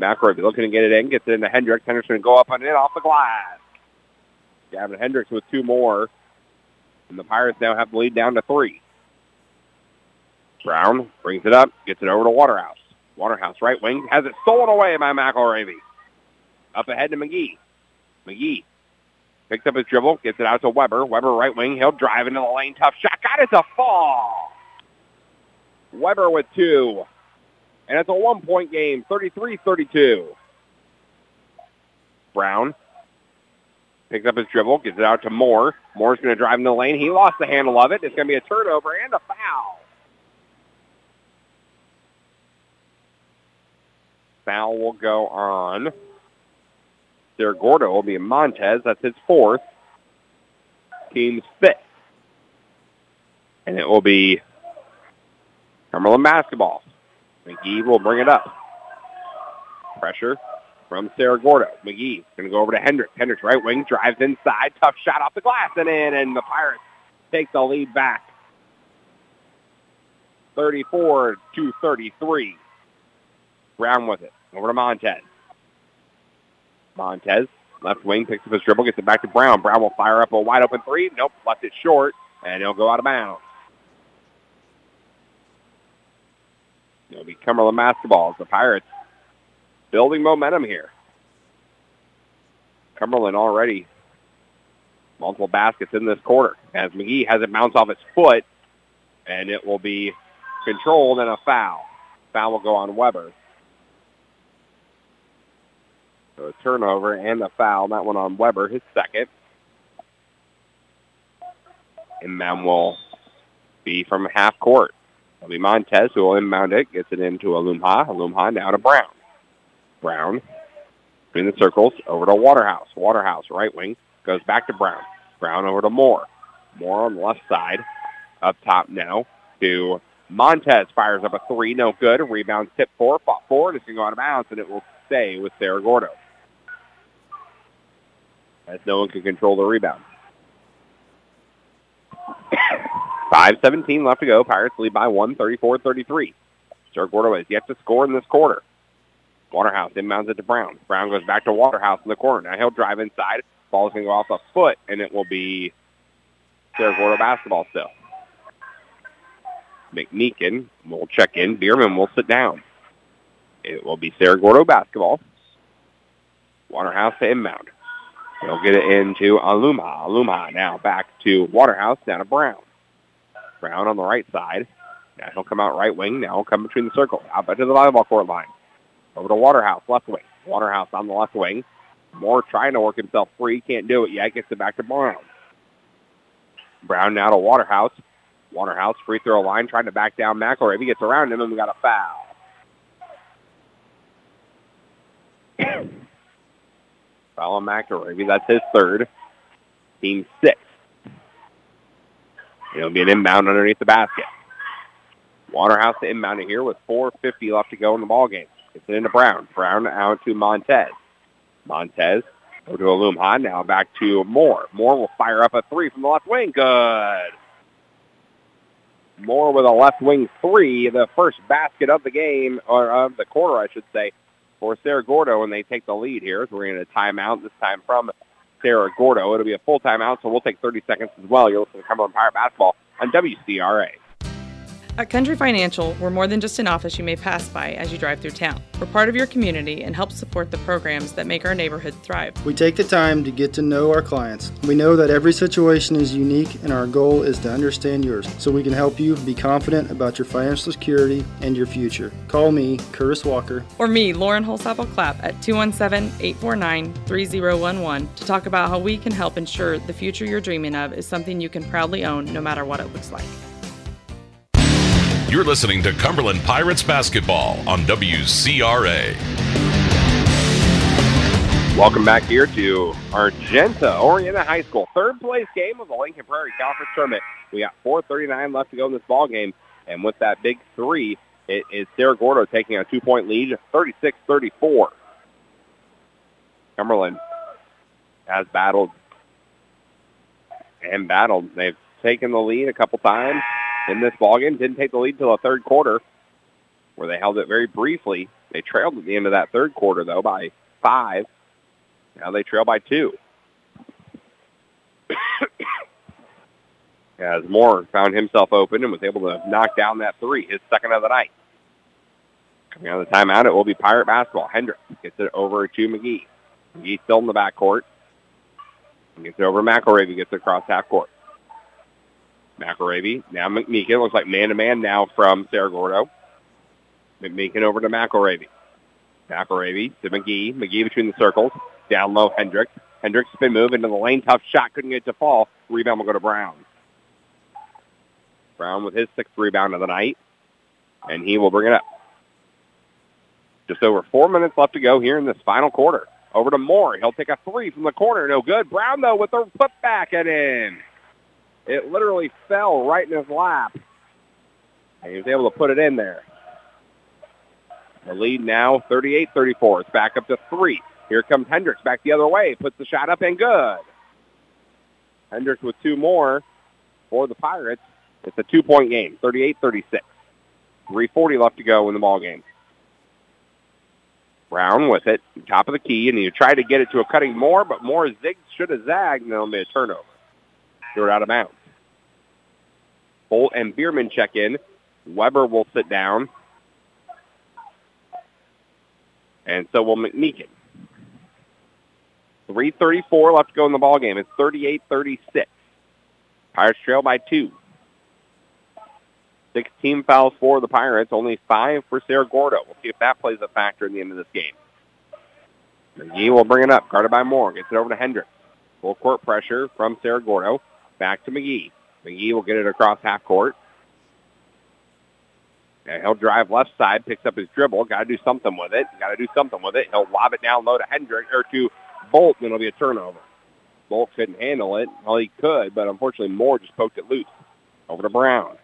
McElravy looking to get it in, gets it into Hendricks. To go up and in off the glass. Gavin Hendricks with two more. And the Pirates now have the lead down to three. Brown brings it up, gets it over to Waterhouse. Waterhouse right wing has it stolen away by McElravy. Up ahead to McGee. McGee picks up his dribble, gets it out to Weber. Weber right wing, he'll drive into the lane. Tough shot. Got it to fall. Weber with two. And it's a one-point game, 33-32. Brown picks up his dribble, gets it out to Moore. Moore's going to drive in the lane. He lost the handle of it. It's going to be a turnover and a foul. Foul will go on. Cerro Gordo will be Montez. That's his fourth. Team's fifth. And it will be Cumberland basketball. McGee will bring it up. Pressure from Cerro Gordo. McGee going to go over to Hendricks. Hendricks right wing drives inside. Tough shot off the glass and in, and the Pirates take the lead back. 34 to 33. Brown with it. Over to Montez. Montez, left wing, picks up his dribble, gets it back to Brown. Brown will fire up a wide open three. Nope, left it short, and he'll go out of bounds. It'll be Cumberland basketball as the Pirates building momentum here. Cumberland already multiple baskets in this quarter as McGee has it bounce off its foot, and it will be controlled and a foul. Foul will go on Weber. So a turnover and a foul. That one on Weber, his second. And then will be from half court. It'll be Montez who will inbound it, gets it into Alumha. Alumha now to Brown. Brown between the circles over to Waterhouse. Waterhouse, right wing, goes back to Brown. Brown over to Moore. Moore on the left side. Up top now to Montez. Fires up a three, no good. Rebounds tip four, fought forward. It's going to go out of bounds, and it will stay with Cerro Gordo. As no one can control the rebound. 5.17 left to go. Pirates lead by one, 34-33. Cerro Gordo has yet to score in this quarter. Waterhouse inbounds it to Brown. Brown goes back to Waterhouse in the corner. Now he'll drive inside. Ball is going to go off the foot, and it will be Cerro Gordo basketball still. McMeekin will check in. Bierman will sit down. It will be Cerro Gordo basketball. Waterhouse to inbound. He'll get it into Aluma. Aluma now back to Waterhouse, down to Brown. Brown on the right side. Now he'll come out right wing. Now he'll come between the circles. Out back to the volleyball court line. Over to Waterhouse, left wing. Waterhouse on the left wing. Moore trying to work himself free. Can't do it yet. Gets it back to Brown. Brown now to Waterhouse. Waterhouse free throw line trying to back down McElravy. He gets around him and we got a foul. [COUGHS] foul on McElravy. That's his third. Team six. It'll be an inbound underneath the basket. Waterhouse to inbound it here with 4.50 left to go in the ball game. Gets it into Brown. Brown out to Montez. Montez over to Alumha. Now back to Moore. Moore will fire up a three from the left wing. Good. Moore with a left wing three, the first basket of the game, or of the quarter, I should say, for Cerro Gordo, and they take the lead here. So we're going to timeout this time from Cerro Gordo. It'll be a full timeout, so we'll take 30 seconds as well. You're listening to Cumberland Pirate Basketball on WCRA. At Country Financial, we're more than just an office you may pass by as you drive through town. We're part of your community and help support the programs that make our neighborhood thrive. We take the time to get to know our clients. We know that every situation is unique, and our goal is to understand yours so we can help you be confident about your financial security and your future. Call me, Curtis Walker. Or me, Lauren Holsapple Clapp, at 217 849 3011 to talk about how we can help ensure the future you're dreaming of is something you can proudly own no matter what it looks like. You're listening to Cumberland Pirates basketball on WCRA. Welcome back here to Argenta, Oreana High School. Third place game of the Lincoln Prairie Conference Tournament. We got 4.39 left to go in this ball game. And with that big three, it is Cerro Gordo taking a two-point lead, 36-34. Cumberland has battled and battled. They've taken the lead a couple times in this ballgame. Didn't take the lead until the third quarter, where they held it very briefly. They trailed at the end of that third quarter, though, by five. Now they trail by two. [COUGHS] As Moore found himself open and was able to knock down that three, his second of the night. Coming out of the timeout, it will be Pirate basketball. Hendricks gets it over to McGee. McGee still in the backcourt. Gets it over McElravy, gets it across half court. McElravy. Now McMeekin looks like man-to-man now from Cerro Gordo. McMeekin over to McElravy. McElravy to McGee. McGee between the circles. Down low, Hendricks. Hendricks spin move into the lane. Tough shot. Couldn't get it to fall. Rebound will go to Brown. Brown with his sixth rebound of the night. And he will bring it up. Just over four minutes left to go here in this final quarter. Over to Moore. He'll take a three from the corner. No good. Brown, though, with the putback and in. It literally fell right in his lap. And he was able to put it in there. The lead now 38-34. It's back up to three. Here comes Hendricks back the other way. Puts the shot up and good. Hendricks with two more for the Pirates. It's a two-point game, 38-36. 3.40 left to go in the ball game. Brown with it, top of the key, and he tried to get it to a cutting Moore, but Moore zigged, should have zagged, and it'll be a turnover. It out of bounds. Bolt and Bierman check in. Weber will sit down. And so will McMeekin. 3.34 left to go in the ball game. It's 38-36. Pirates trail by two. 16 fouls for the Pirates, only five for Cerro Gordo. We'll see if that plays a factor in the end of this game. McGee will bring it up, guarded by Moore. Gets it over to Hendricks. Full court pressure from Cerro Gordo. Back to McGee. McGee will get it across half court. And he'll drive left side, picks up his dribble. Got to do something with it. Got to do something with it. He'll lob it down low to Hendrick or to Bolt, and it'll be a turnover. Bolt couldn't handle it. Well, he could, but unfortunately Moore just poked it loose. Over to Brown.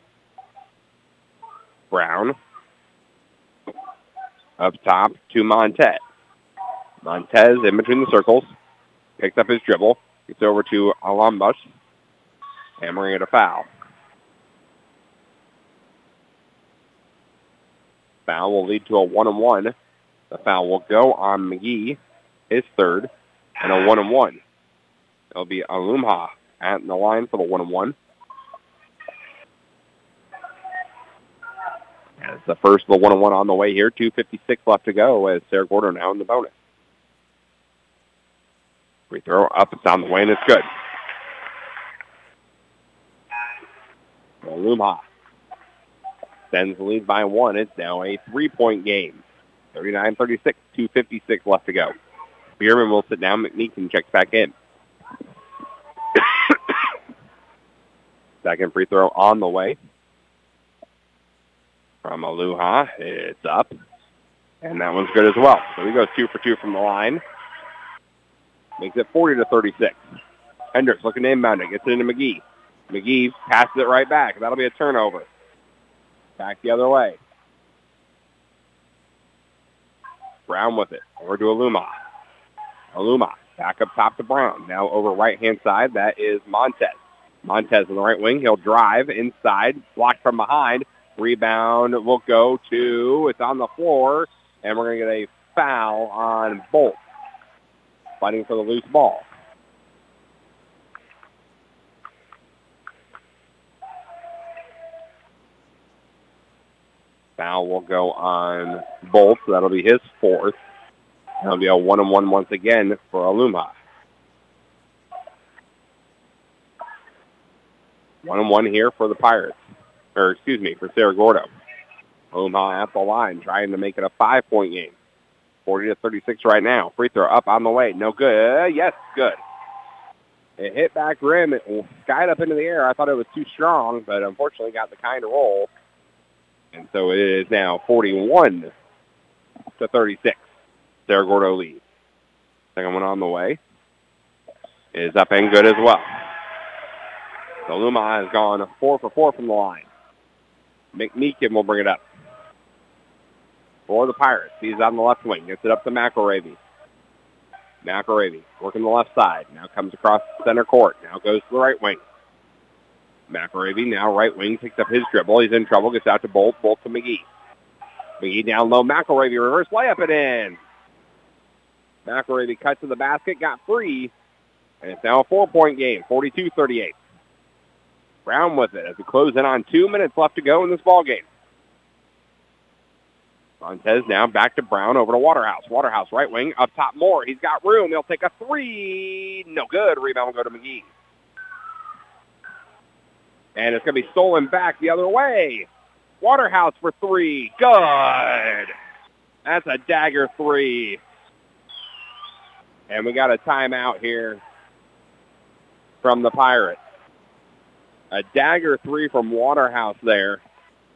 Brown up top to Montez. Montez in between the circles. Picks up his dribble. Gets over to Alambus. Hammering it a foul. Foul will lead to a one-and-one. The foul will go on McGee, his third, and a one-and-one. It'll be Alumha at the line for the one-and-one. And it's the first of the one-on-one on the way here. 2.56 left to go as Cerro Gordo now in the bonus. Free throw up, it's on the way, and it's good. Lumha sends the lead by one. It's now a three-point game. 39-36, 2.56 left to go. Bierman will sit down. McMeekin checks back in. [COUGHS] Second free throw on the way from Aluha. It's up. And that one's good as well. So he goes two for two from the line. Makes it 40 to 36. Hendricks looking to inbound it. Gets it into McGee. McGee passes it right back. That'll be a turnover. Back the other way. Brown with it. Over to Aluma. Aluma back up top to Brown. Now over right-hand side, that is Montez. Montez on the right wing. He'll drive inside, blocked from behind. Rebound will go to, it's on the floor, and we're going to get a foul on Bolt. Fighting for the loose ball. Foul will go on Bolt. So that'll be his fourth. That'll be a one and one once again for Aluma. One and one here for the Pirates. Or excuse me, for Cerro Gordo. Aluma at the line trying to make it a five point game. 40 to 36 right now. Free throw up on the way. No good. Yes, good. It hit back rim. It skied up into the air. I thought it was too strong, but unfortunately got the kind of roll. And so it is now 41 to 36. Cerro Gordo leads. Second one on the way is up and good as well. So Luma has gone four for four from the line. McMeekin will bring it up. For the Pirates, he's on the left wing. Gets it up to McElravy. McElravy working the left side. Now comes across center court. Now goes to the right wing. McElravy now right wing picks up his dribble. He's in trouble. Gets out to Bolt. Bolt to McGee. McGee down low. McElravy reverse layup it in. McElravy cut to the basket. Got free. And it's now a four-point game. 42-38. Brown with it as we close in on two minutes left to go in this ball game. Montez now back to Brown over to Waterhouse. Waterhouse right wing up top more. He's got room. He'll take a three. No good. Rebound will go to McGee. And it's going to be stolen back the other way. Waterhouse for three. Good. That's a dagger three. And we got a timeout here from the Pirates. A dagger three from Waterhouse there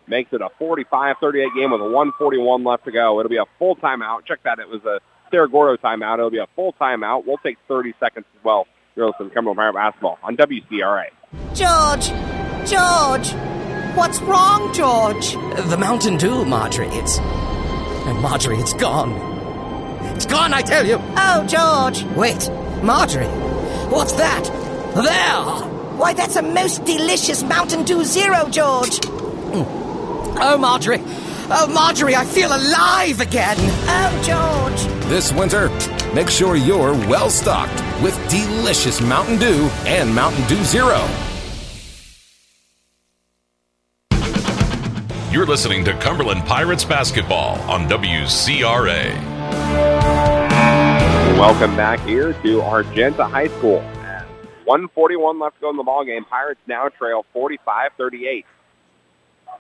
makes it a 45-38 game with a 141 left to go. It'll be a full timeout. Check that. It was a Cerro Gordo timeout. It'll be a full timeout. We'll take 30 seconds as well. You're listening to Cumberland Pirate Basketball on WCRA. George! George! What's wrong, George? The Mountain Dew, Marjorie. It's. And Marjorie, it's gone. It's gone, I tell you! Oh, George! Wait, Marjorie! What's that? There! Why, that's a most delicious Mountain Dew Zero, George! Mm. Oh, Marjorie! Oh, Marjorie, I feel alive again! Oh, George! This winter, make sure you're well stocked with delicious Mountain Dew and Mountain Dew Zero. You're listening to Cumberland Pirates basketball on WCRA. Welcome back here to Argenta High School. 141 left to go in the ball game. Pirates now trail 45-38.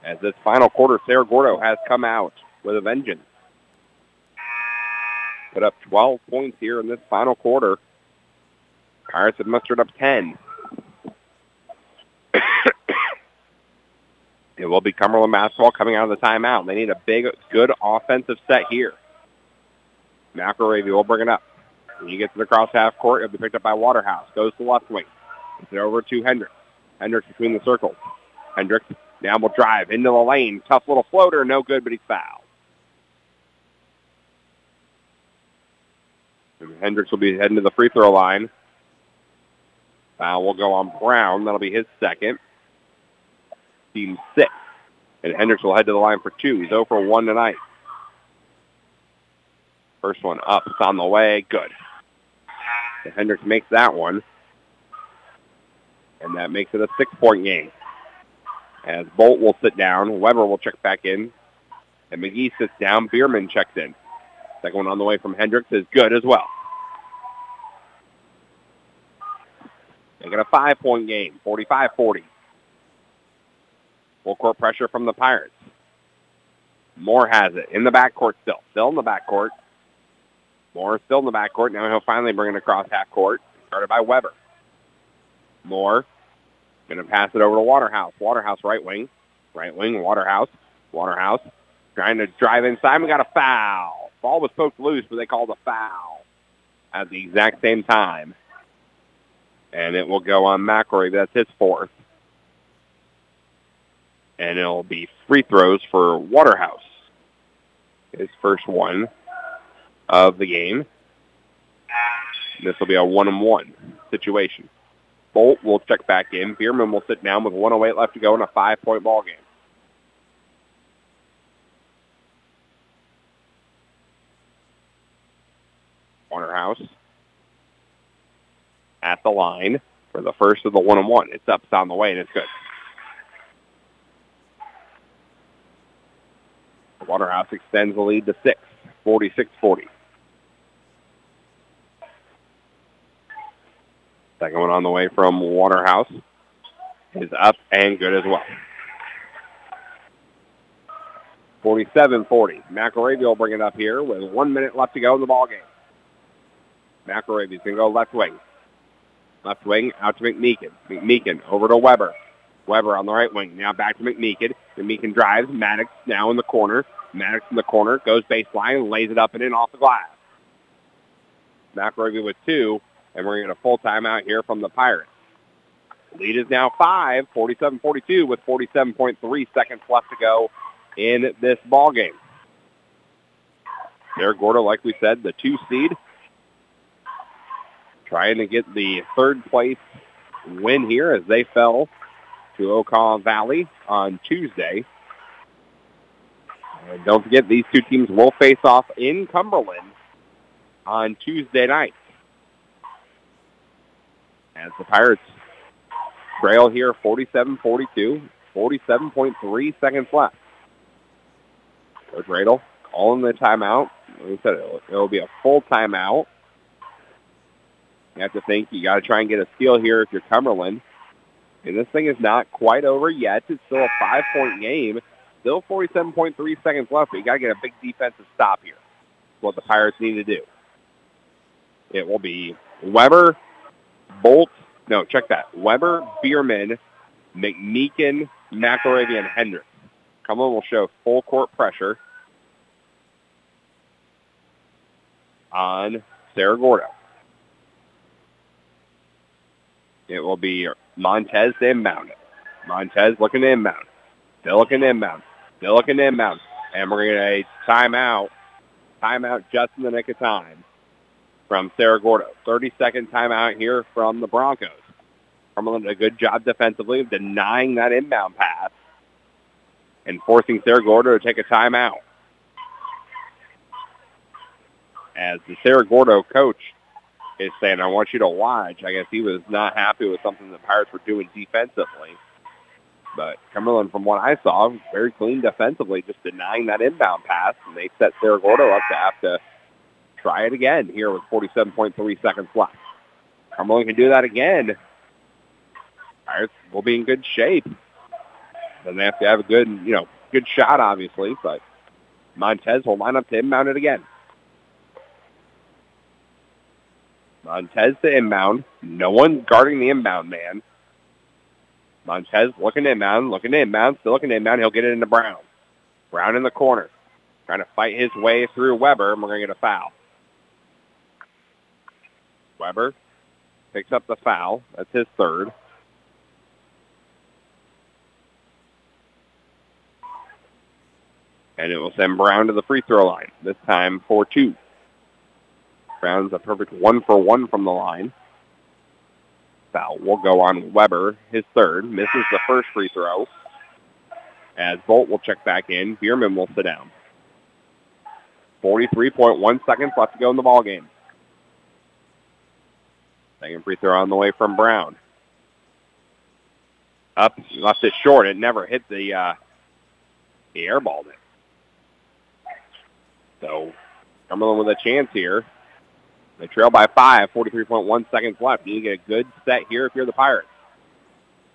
As this final quarter, Cerro Gordo has come out with a vengeance. Put up 12 points here in this final quarter. Pirates have mustered up 10. It will be Cumberland basketball coming out of the timeout. They need a big, good offensive set here. McElravy will bring it up. When he gets it across half court, it'll be picked up by Waterhouse. Goes to left wing. Gets it over to Hendricks. Hendricks between the circles. Hendricks now will drive into the lane. Tough little floater. No good, but he's fouled. And Hendricks will be heading to the free throw line. Foul will go on Brown. That'll be his second. Team six. And Hendricks will head to the line for two. He's 0 for 1 tonight. First one up. It's on the way. Good. Hendricks makes that one. And that makes it a six-point game. As Bolt will sit down. Weber will check back in. And McGee sits down. Bierman checks in. Second one on the way from Hendricks is good as well. Make it a five-point game, 45-40. Full court pressure from the Pirates. Moore has it in the backcourt still. Still in the backcourt. Moore still in the backcourt. Now he'll finally bring it across half court. Started by Weber. Moore going to pass it over to Waterhouse. Waterhouse right wing. Right wing, Waterhouse. Waterhouse trying to drive inside. We got a foul. Ball was poked loose, but they called a foul at the exact same time. And it will go on McElravy. That's his fourth. And it'll be free throws for Waterhouse. His first one of the game. This will be a one-on-one situation. Bolt will check back in. Bierman will sit down with 108 left to go in a five-point ball game. Waterhouse at the line for the first of the one and one. It's up, it's on the way, and it's good. Waterhouse extends the lead to six, 46-40. Second one on the way from Waterhouse is up and good as well. 47-40. McElravy will bring it up here with one minute left to go in the ball game. McElravy's going to go left wing. Left wing out to McMeekin. McMeekin over to Weber. Weber on the right wing. Now back to McMeekin. McMeekin drives. Maddox now in the corner. Maddox in the corner. Goes baseline. and Lays it up and in off the glass. McElravy with two. And we're going to get a full timeout here from the Pirates. Lead is now five, 47-42 with 47.3 seconds left to go in this ball game. Cerro Gordo, like we said, the two seed, trying to get the third place win here as they fell to Okaw Valley on Tuesday. And don't forget, these two teams will face off in Cumberland on Tuesday night. As the Pirates trail here 47-42, 47.3 seconds left. Coach Radel calling the timeout. Like I said, it'll, it'll be a full timeout. You have to think you got to try and get a steal here if you're Cumberland. And this thing is not quite over yet. It's still a five-point game. Still 47.3 seconds left, but you got to get a big defensive stop here. That's what the Pirates need to do. It will be Weber, Bolt, no, check that. Weber, Bierman, McMeekin, McElravy, and Hendricks. Will show full court pressure on Cerro Gordo. It will be Montez to inbound it. Montez looking to inbound. Still looking to inbound. Still looking to inbound. And we're going to timeout. Timeout just in the nick of time from Cerro Gordo. 30-second timeout here from the Broncos. Cumberland did a good job defensively of denying that inbound pass and forcing Cerro Gordo to take a timeout. As the Cerro Gordo coach is saying, I want you to watch. I guess he was not happy with something the Pirates were doing defensively. But Cumberland, from what I saw, very clean defensively, just denying that inbound pass, and they set Cerro Gordo up to have to try it again here with 47.3 seconds left. Cumberland can do that again. Pirates will be in good shape. Then they have to have a good, you know, good shot, obviously, but Montez will line up to inbound it again. Montez to inbound. No one guarding the inbound man. Montez looking to inbound, looking to inbound, still looking to inbound. He'll get it into Brown. Brown in the corner. Trying to fight his way through Weber, and we're going to get a foul. Weber picks up the foul. That's his third. And it will send Brown to the free throw line, this time for two. A perfect one for one from the line. Foul will go on Weber. His third misses the first free throw. As Bolt will check back in, Bierman will sit down. 43.1 seconds left to go in the ballgame. Second free throw on the way from Brown. Up, left it short. It never hit the uh, he airballed it. So Cumberland with a chance here. They trail by five, 43.1 seconds left. You need a good set here if you're the Pirates.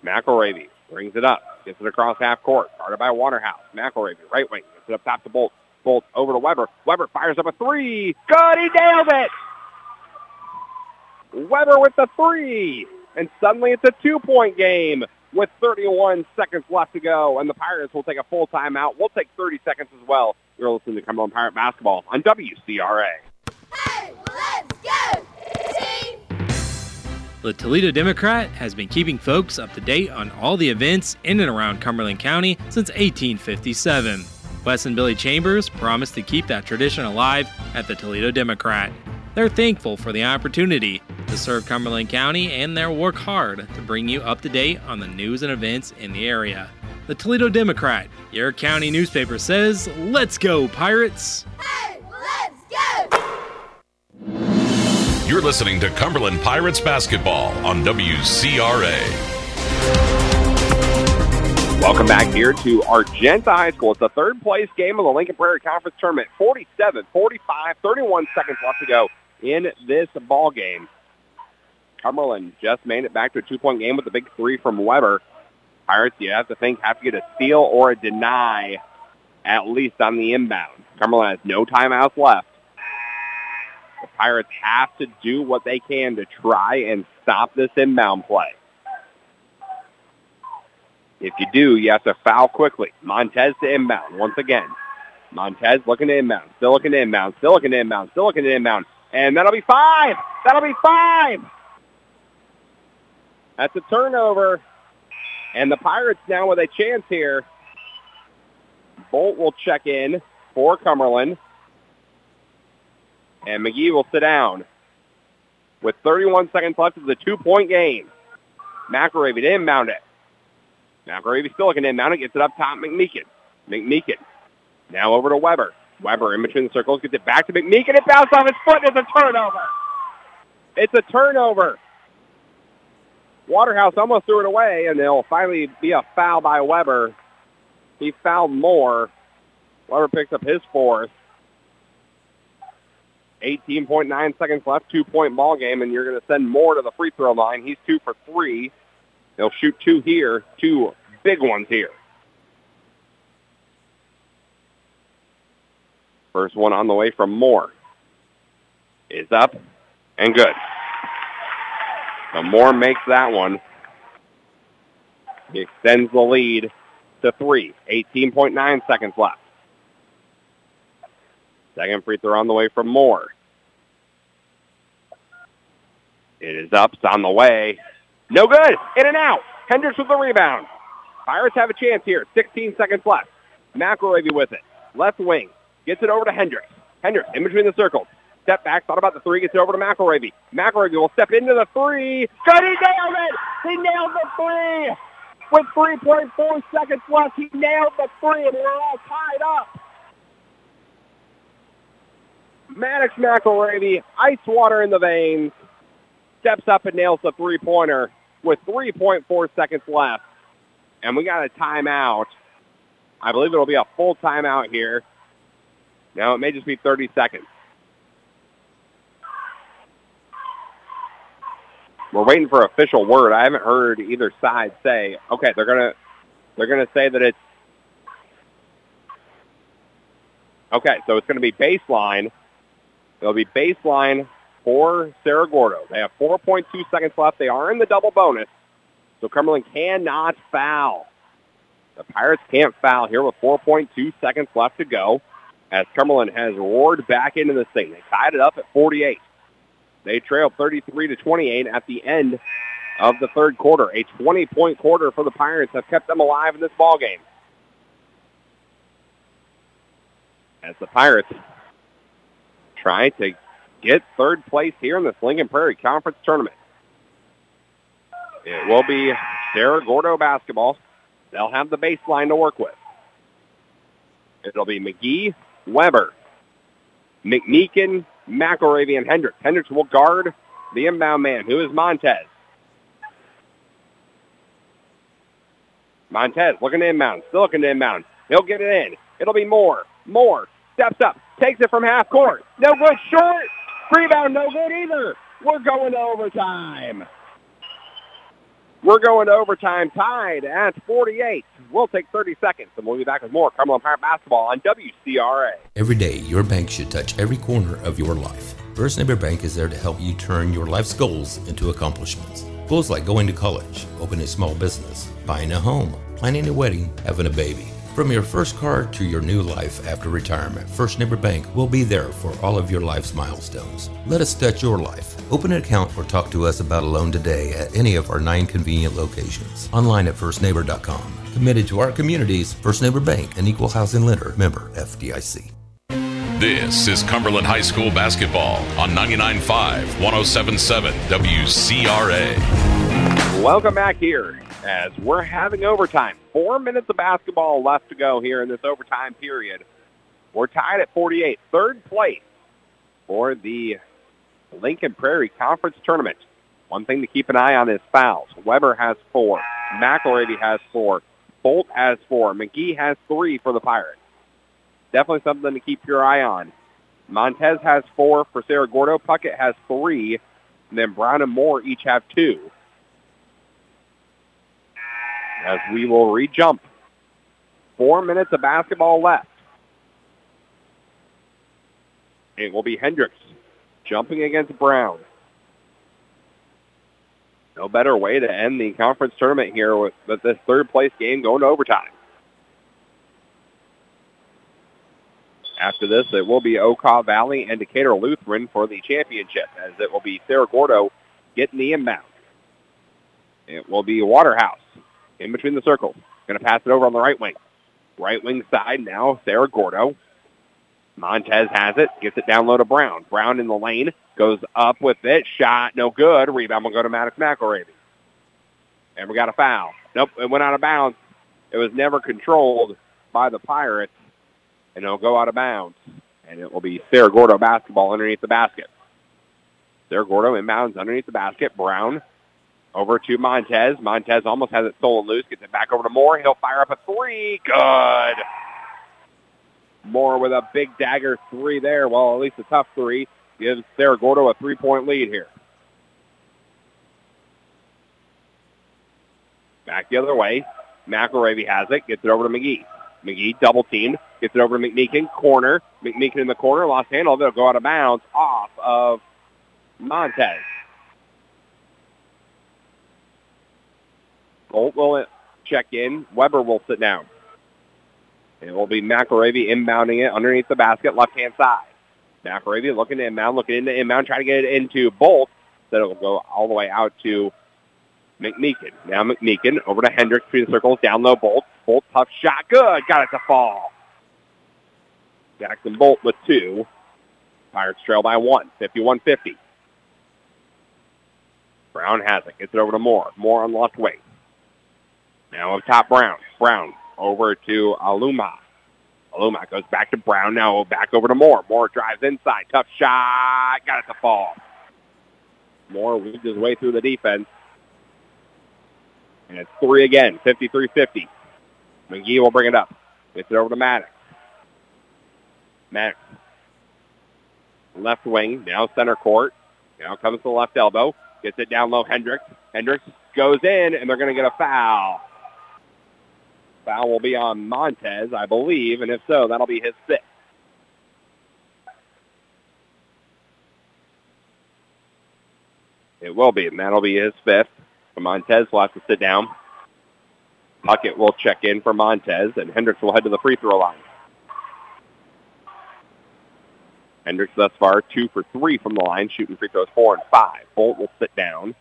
McElravy brings it up, gets it across half court, guarded by Waterhouse. McElravy, right wing, gets it up top to Bolt. Bolt over to Weber. Weber fires up a three. Good, he nailed it! Weber with the three. And suddenly it's a two-point game with 31 seconds left to go. And the Pirates will take a full timeout. We'll take 30 seconds as well. You're listening to Cumberland Pirate Basketball on WCRA. The Toledo Democrat has been keeping folks up to date on all the events in and around Cumberland County since 1857. Wes and Billy Chambers promised to keep that tradition alive at the Toledo Democrat. They're thankful for the opportunity to serve Cumberland County, and they'll work hard to bring you up to date on the news and events in the area. The Toledo Democrat, your county newspaper, says, Let's go, Pirates! Hey, let's go! You're listening to Cumberland Pirates basketball on WCRA. Welcome back here to Argenta High School. It's the third place game of the Lincoln Prairie Conference Tournament. 47, 45, 31 seconds left to go in this ball game. Cumberland just made it back to a two-point game with a big three from Weber. Pirates, you have to think, have to get a steal or a deny at least on the inbound. Cumberland has no timeouts left. Pirates have to do what they can to try and stop this inbound play. If you do, you have to foul quickly. Montez to inbound once again. Montez looking to inbound, still looking to inbound, still looking to inbound, still looking to inbound. And that'll be five. That'll be five. That's a turnover. And the Pirates now with a chance here. Bolt will check in for Cumberland. And McGee will sit down. With 31 seconds left of the two-point game. McElravy to inbound it. McElravy still to inbound it. Gets it up top. McMeekin. McMeekin. Now over to Weber. Weber in between the circles. Gets it back to McMeekin. It bounced off his foot. It's a turnover. It's a turnover. Waterhouse almost threw it away, and there'll finally be a foul by Weber. He fouled more. Weber picks up his fourth. 18.9 seconds left, two-point ball game, and you're going to send Moore to the free throw line. He's two for three. They'll shoot two here, two big ones here. First one on the way from Moore is up and good. So Moore makes that one. He extends the lead to three. 18.9 seconds left. Second free throw on the way from Moore. It is up. It's on the way. No good. In and out. Hendricks with the rebound. Pirates have a chance here. 16 seconds left. McElravy with it. Left wing. Gets it over to Hendricks. Hendricks in between the circles. Step back. Thought about the three. Gets it over to McElravy. McElravy will step into the three. Good. He nailed it. He nailed the three. With 3.4 seconds left, he nailed the three, and we're all tied up. Maddox McElravy, ice water in the veins, steps up and nails the three-pointer with 3.4 seconds left. And we got a timeout. I believe it'll be a full timeout here. Now, it may just be 30 seconds. We're waiting for official word. I haven't heard either side say, okay, they're going to they're going to say that it's Okay, so it's going to be baseline. It'll be baseline for Cerro Gordo. They have 4.2 seconds left. They are in the double bonus. So Cumberland cannot foul. The Pirates can't foul here with 4.2 seconds left to go as Cumberland has roared back into this thing. They tied it up at 48. They trailed 33 to 28 at the end of the third quarter. A 20-point quarter for the Pirates have kept them alive in this ball game. As the Pirates try to get third place here in this Lincoln Prairie Conference Tournament. It will be Cerro Gordo basketball. They'll have the baseline to work with. It'll be McGee, Weber, McMeekin, McElravy, and Hendricks. Hendricks will guard the inbound man, who is Montez. Montez looking to inbound, still looking to inbound. He'll get it in. It'll be more, more. steps up, takes it from half court. No good, short. Rebound, no good either. We're going to overtime. We're going to overtime tied at 48. We'll take 30 seconds, and we'll be back with more Cumberland Pirate basketball on WCRA. Every day, your bank should touch every corner of your life. First Neighbor Bank is there to help you turn your life's goals into accomplishments. Goals like going to college, opening a small business, buying a home, planning a wedding, having a baby. From your first car to your new life after retirement, First Neighbor Bank will be there for all of your life's milestones. Let us touch your life. Open an account or talk to us about a loan today at any of our nine convenient locations. Online at firstneighbor.com. Committed to our communities, First Neighbor Bank, an equal housing lender, member FDIC. This is Cumberland High School basketball on 99.5, 107.7 WCRA. Welcome back here as we're having overtime. Four minutes of basketball left to go here in this overtime period. We're tied at 48, third place for the Lincoln Prairie Conference Tournament. One thing to keep an eye on is fouls. Weber has four. McElravy has four. Bolt has four. McGee has three for the Pirates definitely something to keep your eye on. Montez has four for Cerro Gordo. Puckett has three. And then Brown and Moore each have two. As we will re-jump. Four minutes of basketball left. It will be Hendricks jumping against Brown. No better way to end the conference tournament here with, with this third place game going to overtime. After this, it will be Okaw Valley and Decatur Lutheran for the championship, as it will be Cerro Gordo getting the inbound. It will be Waterhouse in between the circles. Going to pass it over on the right wing. Right wing side now, Cerro Gordo. Montez has it, gets it down low to Brown. Brown in the lane, goes up with it, shot, no good. Rebound will go to Maddox McElravy. And we got a foul. Nope, it went out of bounds. It was never controlled by the Pirates and it'll go out of bounds. And it will be Cerro Gordo basketball underneath the basket. Cerro Gordo inbounds underneath the basket. Brown over to Montez. Montez almost has it stolen loose. Gets it back over to Moore. He'll fire up a three. Good. Moore with a big dagger three there. Well, at least a tough three. Gives Cerro Gordo a three-point lead here. Back the other way. McElravy has it. Gets it over to McGee. McGee double teamed, gets it over to McMeekin, corner. McMeekin in the corner, lost handle. They'll go out of bounds off of Montez. Bolt will check in. Weber will sit down. It will be McElravy inbounding it underneath the basket, left-hand side. McElravy looking to inbound, looking into inbound, trying to get it into Bolt. Then it will go all the way out to McMeekin. Now McMeekin over to Hendricks between the circles, down low Bolt. Bolt, tough shot, good, got it to fall. Jackson Bolt with two. Pirates trail by one, 51-50. Brown has it, gets it over to Moore. Moore on left wing. Now up top Brown. Brown over to Aluma. Aluma goes back to Brown, now back over to Moore. Moore drives inside, tough shot, got it to fall. Moore weaves his way through the defense. And it's three again, 53-50. McGee will bring it up. Gets it over to Maddox. Maddox. Left wing, now center court. Now comes to the left elbow. Gets it down low, Hendricks. Hendricks goes in, and they're going to get a foul. Foul will be on Montez, I believe, and if so, that'll be his sixth. It will be, and that'll be his fifth. Montez will have to sit down. Puckett will check in for Montez, and Hendricks will head to the free throw line. Hendricks thus far two for three from the line, shooting free throws four and five. Bolt will sit down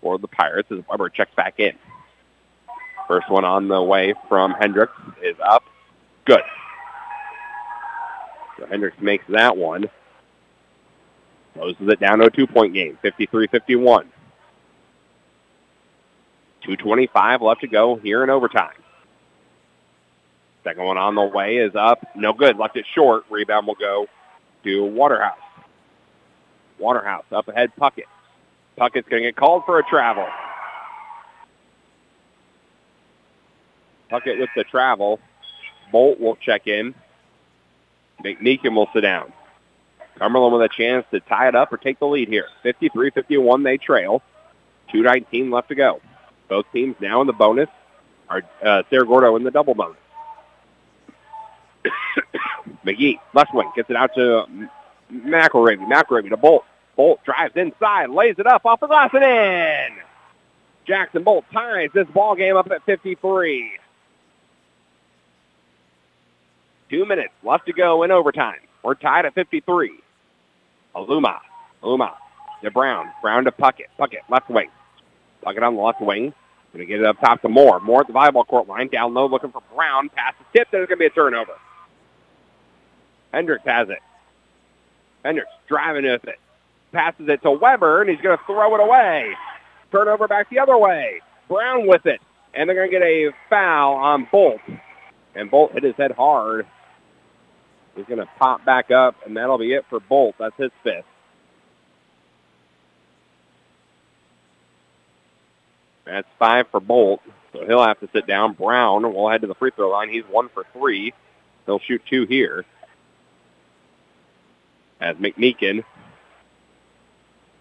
for the Pirates as Weber checks back in. First one on the way from Hendricks is up. Good. So Hendricks makes that one. Closes it down to a two-point game, 53-51. 2.25 left to go here in overtime. Second one on the way is up. No good. Left it short. Rebound will go to Waterhouse. Waterhouse up ahead. Puckett. Puckett's going to get called for a travel. Puckett with the travel. Bolt will check in. McMeekin will sit down. Cumberland with a chance to tie it up or take the lead here. 53-51 they trail. 2.19 left to go. Both teams now in the bonus are uh, Cerro Gordo in the double bonus. [COUGHS] McGee, left wing, gets it out to McElravy. McElravy to Bolt. Bolt drives inside, lays it up off the glass and in. Jackson Bolt ties this ball game up at 53. Two minutes left to go in overtime. We're tied at 53. Aluma. Aluma to Brown. Brown to Puckett. Puckett, left wing. Puckett on the left wing. Going to get it up top to Moore. Moore at the volleyball court line. Down low looking for Brown. Pass the tip. There's going to be a turnover. Hendricks has it. Hendricks driving with it. Passes it to Weber, and he's going to throw it away. Turnover back the other way. Brown with it. And they're going to get a foul on Bolt. And Bolt hit his head hard. He's going to pop back up, and that'll be it for Bolt. That's his fifth. That's five for Bolt. So he'll have to sit down. Brown will head to the free throw line. He's one for three. He'll shoot two here. As McMeekin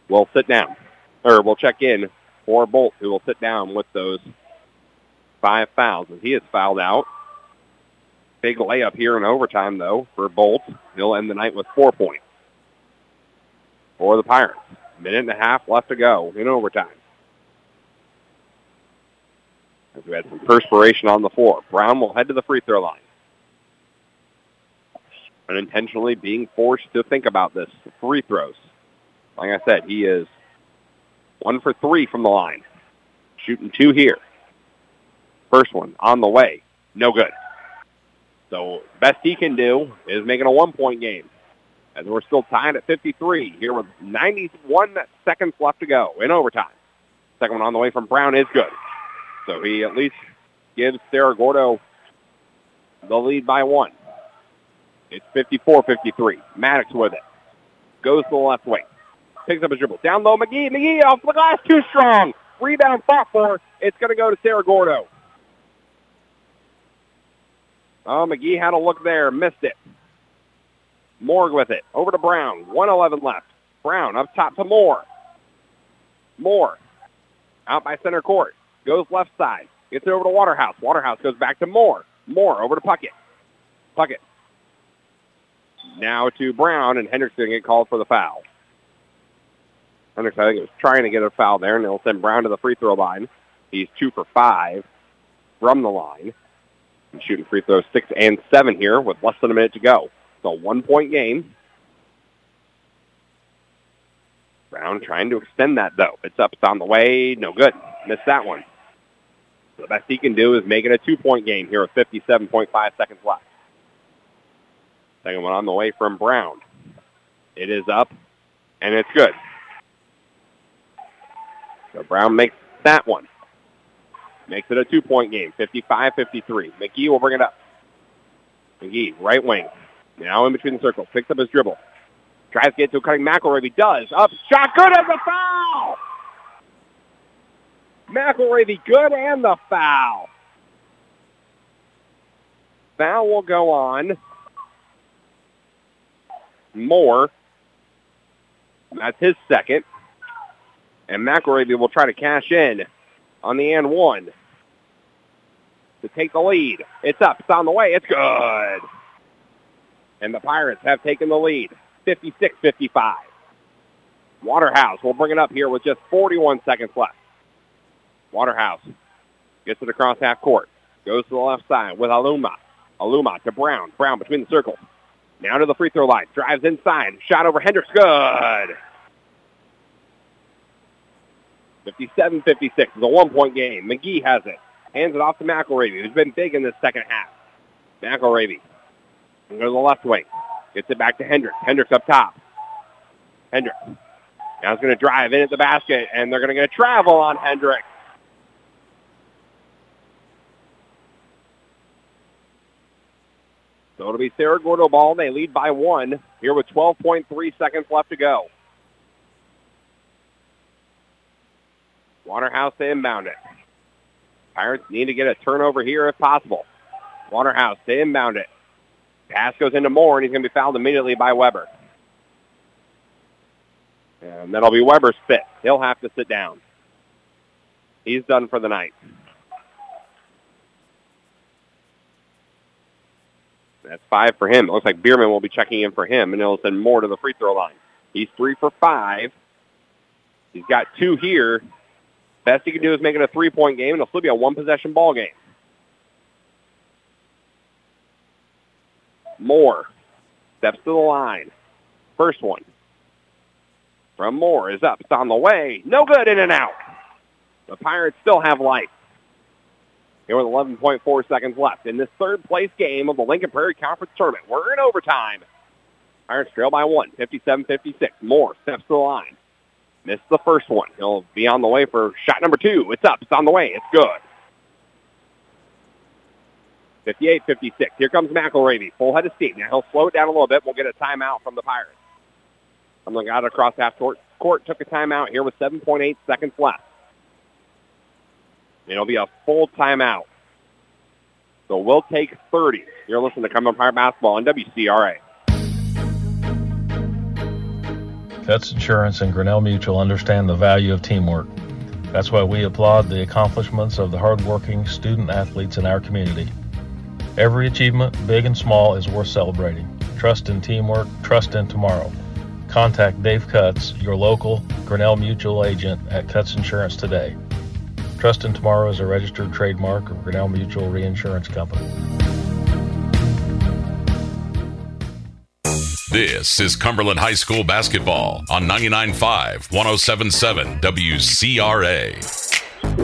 will sit down, or will check in for Bolt, who will sit down with those five fouls. And he is fouled out. Big layup here in overtime, though, for Bolt. He'll end the night with four points for the Pirates. Minute and a half left to go in overtime. As we had some perspiration on the floor. Brown will head to the free throw line. Unintentionally being forced to think about this. Free throws. Like I said, he is one for three from the line. Shooting two here. First one on the way. No good. So best he can do is making a one-point game. As we're still tied at 53 here with 91 seconds left to go in overtime. Second one on the way from Brown is good. So he at least gives Cerro Gordo the lead by one. It's 54-53. Maddox with it. Goes to the left wing. Picks up a dribble. Down low, McGee. McGee off the glass. Too strong. Rebound fought for. It's going to go to Cerro Gordo. Oh, McGee had a look there. Missed it. Morg with it. Over to Brown. 111 left. Brown up top to Moore. Moore. Out by center court. Goes left side. Gets it over to Waterhouse. Waterhouse goes back to Moore. Moore over to Puckett. Puckett. Now to Brown, and Hendricks going to get called for the foul. Hendricks, I think, was trying to get a foul there, and they'll send Brown to the free throw line. He's two for five from the line. Shooting free throws six and seven here with less than a minute to go. It's a one-point game. Brown trying to extend that, though. It's up. It's on the way. No good. Missed that one. The best he can do is make it a two-point game here with 57.5 seconds left. Second one on the way from Brown. It is up, and it's good. So Brown makes that one. Makes it a two-point game, 55-53. McGee will bring it up. McGee, right wing. Now in between the circles. Picks up his dribble. Tries to get to a cutting McElravy. He does. Up. Shot good as a foul! McElravy good and the foul. Foul will go on. Moore. That's his second. And McElravy will try to cash in on the and one to take the lead. It's up. It's on the way. It's good. And the Pirates have taken the lead, 56-55. Waterhouse will bring it up here with just 41 seconds left. Waterhouse gets it across half court. Goes to the left side with Aluma. Aluma to Brown. Brown between the circles. Now to the free throw line. Drives inside. Shot over Hendricks. Good. 57-56 is a one-point game. McGee has it. Hands it off to McElravy, who's been big in this second half. McElravy goes to the left wing. Gets it back to Hendricks. Hendricks up top. Hendricks. Now he's going to drive in at the basket, and they're going to travel on Hendricks. So it'll be Cerro Gordo ball. They lead by one here with 12.3 seconds left to go. Waterhouse to inbound it. Pirates need to get a turnover here if possible. Waterhouse to inbound it. Pass goes into Moore, and he's going to be fouled immediately by Weber. And that'll be Weber's fifth. He'll have to sit down. He's done for the night. That's five for him. It looks like Bierman will be checking in for him, and he'll send Moore to the free throw line. He's three for five. He's got two here. Best he can do is make it a three-point game, and it'll still be a one-possession ball game. Moore steps to the line. First one from Moore is up. It's on the way. No good, in and out. The Pirates still have life. Here with 11.4 seconds left in this third place game of the Lincoln Prairie Conference Tournament. We're in overtime. Pirates trail by one, 57-56. Moore steps to the line. Missed the first one. He'll be on the way for shot number two. It's up. It's on the way. It's good. 58-56. Here comes McElravy. Full head of steam. Now he'll slow it down a little bit. We'll get a timeout from the Pirates. Someone got it across half court. Court took a timeout here with 7.8 seconds left. It'll be a full timeout. So we'll take 30. You're listening to Cumberland Pirate Basketball on WCRA. Cutts Insurance and Grinnell Mutual understand the value of teamwork. That's why we applaud the accomplishments of the hardworking student athletes in our community. Every achievement, big and small, is worth celebrating. Trust in teamwork, trust in tomorrow. Contact Dave Cutts, your local Grinnell Mutual agent at Cutts Insurance today. Trust in Tomorrow is a registered trademark of Grinnell Mutual Reinsurance Company. This is Cumberland High School basketball on 99.5, 107.7 WCRA.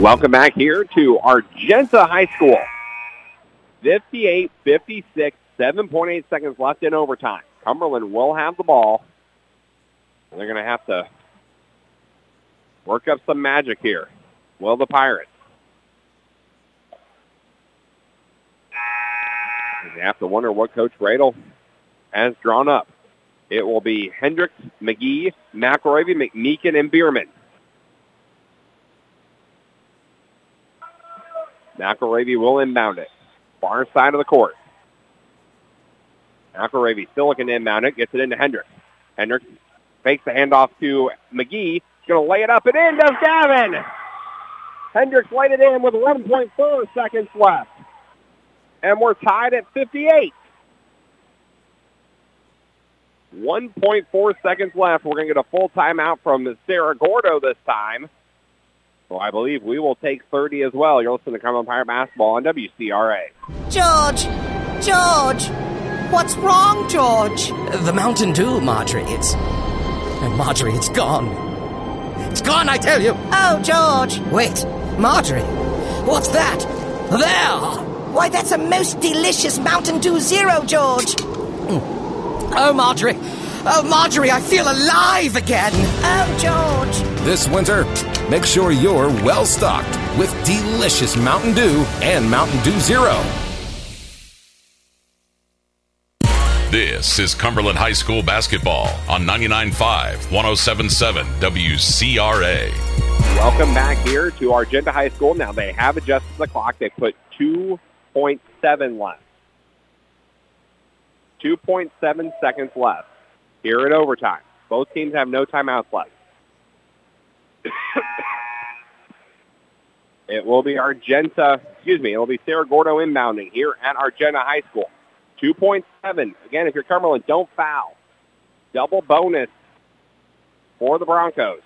Welcome back here to Argenta High School. 58-56, 7.8 seconds left in overtime. Cumberland will have the ball. They're going to have to work up some magic here. Will the Pirates? You have to wonder what Coach Radel has drawn up. It will be Hendricks, McGee, McElravy, McMeekin, and Bierman. McElravy will inbound it. Far side of the court. McElravy still to inbound it. Gets it into Hendricks. Hendricks fakes the handoff to McGee. He's going to lay it up and in does Gavin. Hendricks laid it in with 1.4 seconds left. And we're tied at 58. 1.4 seconds left. We're going to get a full timeout from Cerro Gordo this time. So I believe we will take 30 as well. You're listening to Cumberland Pirate Basketball on WCRA. George! George! What's wrong, George? The Mountain Dew, Marjorie. It's. Marjorie, it's gone. It's gone, I tell you! Oh, George! Wait, Marjorie! What's that? There! Why, that's a most delicious Mountain Dew Zero, George! Mm. Oh, Marjorie! Oh, Marjorie, I feel alive again! Oh, George! This winter, make sure you're well stocked with delicious Mountain Dew and Mountain Dew Zero. This is Cumberland High School basketball on 99.5, 107.7 WCRA. Welcome back here to Argenta High School. Now they have adjusted the clock. They put 2.7 left. 2.7 seconds left here in overtime. Both teams have no timeouts left. [COUGHS] it will be Argenta, excuse me, it will be Cerro Gordo inbounding here at Argenta High School. 2.7. Again, if you're Cumberland, don't foul. Double bonus for the Broncos.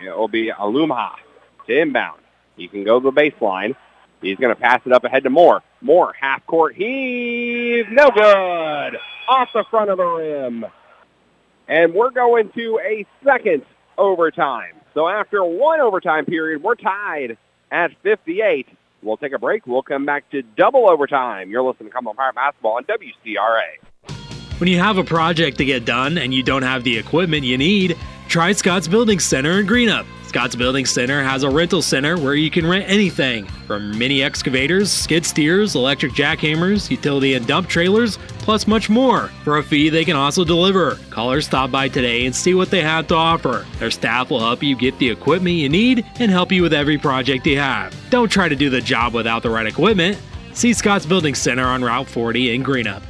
It will be Aluma to inbound. You can go to the baseline. He's going to pass it up ahead to Moore. Moore, half court heave, no good. Off the front of the rim. And we're going to a second overtime. So after one overtime period, we're tied at 58. We'll take a break. We'll come back to double overtime. You're listening to Cumberland Pirate Basketball on WCRA. When you have a project to get done and you don't have the equipment you need, try Scott's Building Center in Greenup. Scott's Building Center has a rental center where you can rent anything from mini excavators, skid steers, electric jackhammers, utility and dump trailers, plus much more. For a fee, they can also deliver. Call or stop by today and see what they have to offer. Their staff will help you get the equipment you need and help you with every project you have. Don't try to do the job without the right equipment. See Scott's Building Center on Route 40 in Greenup.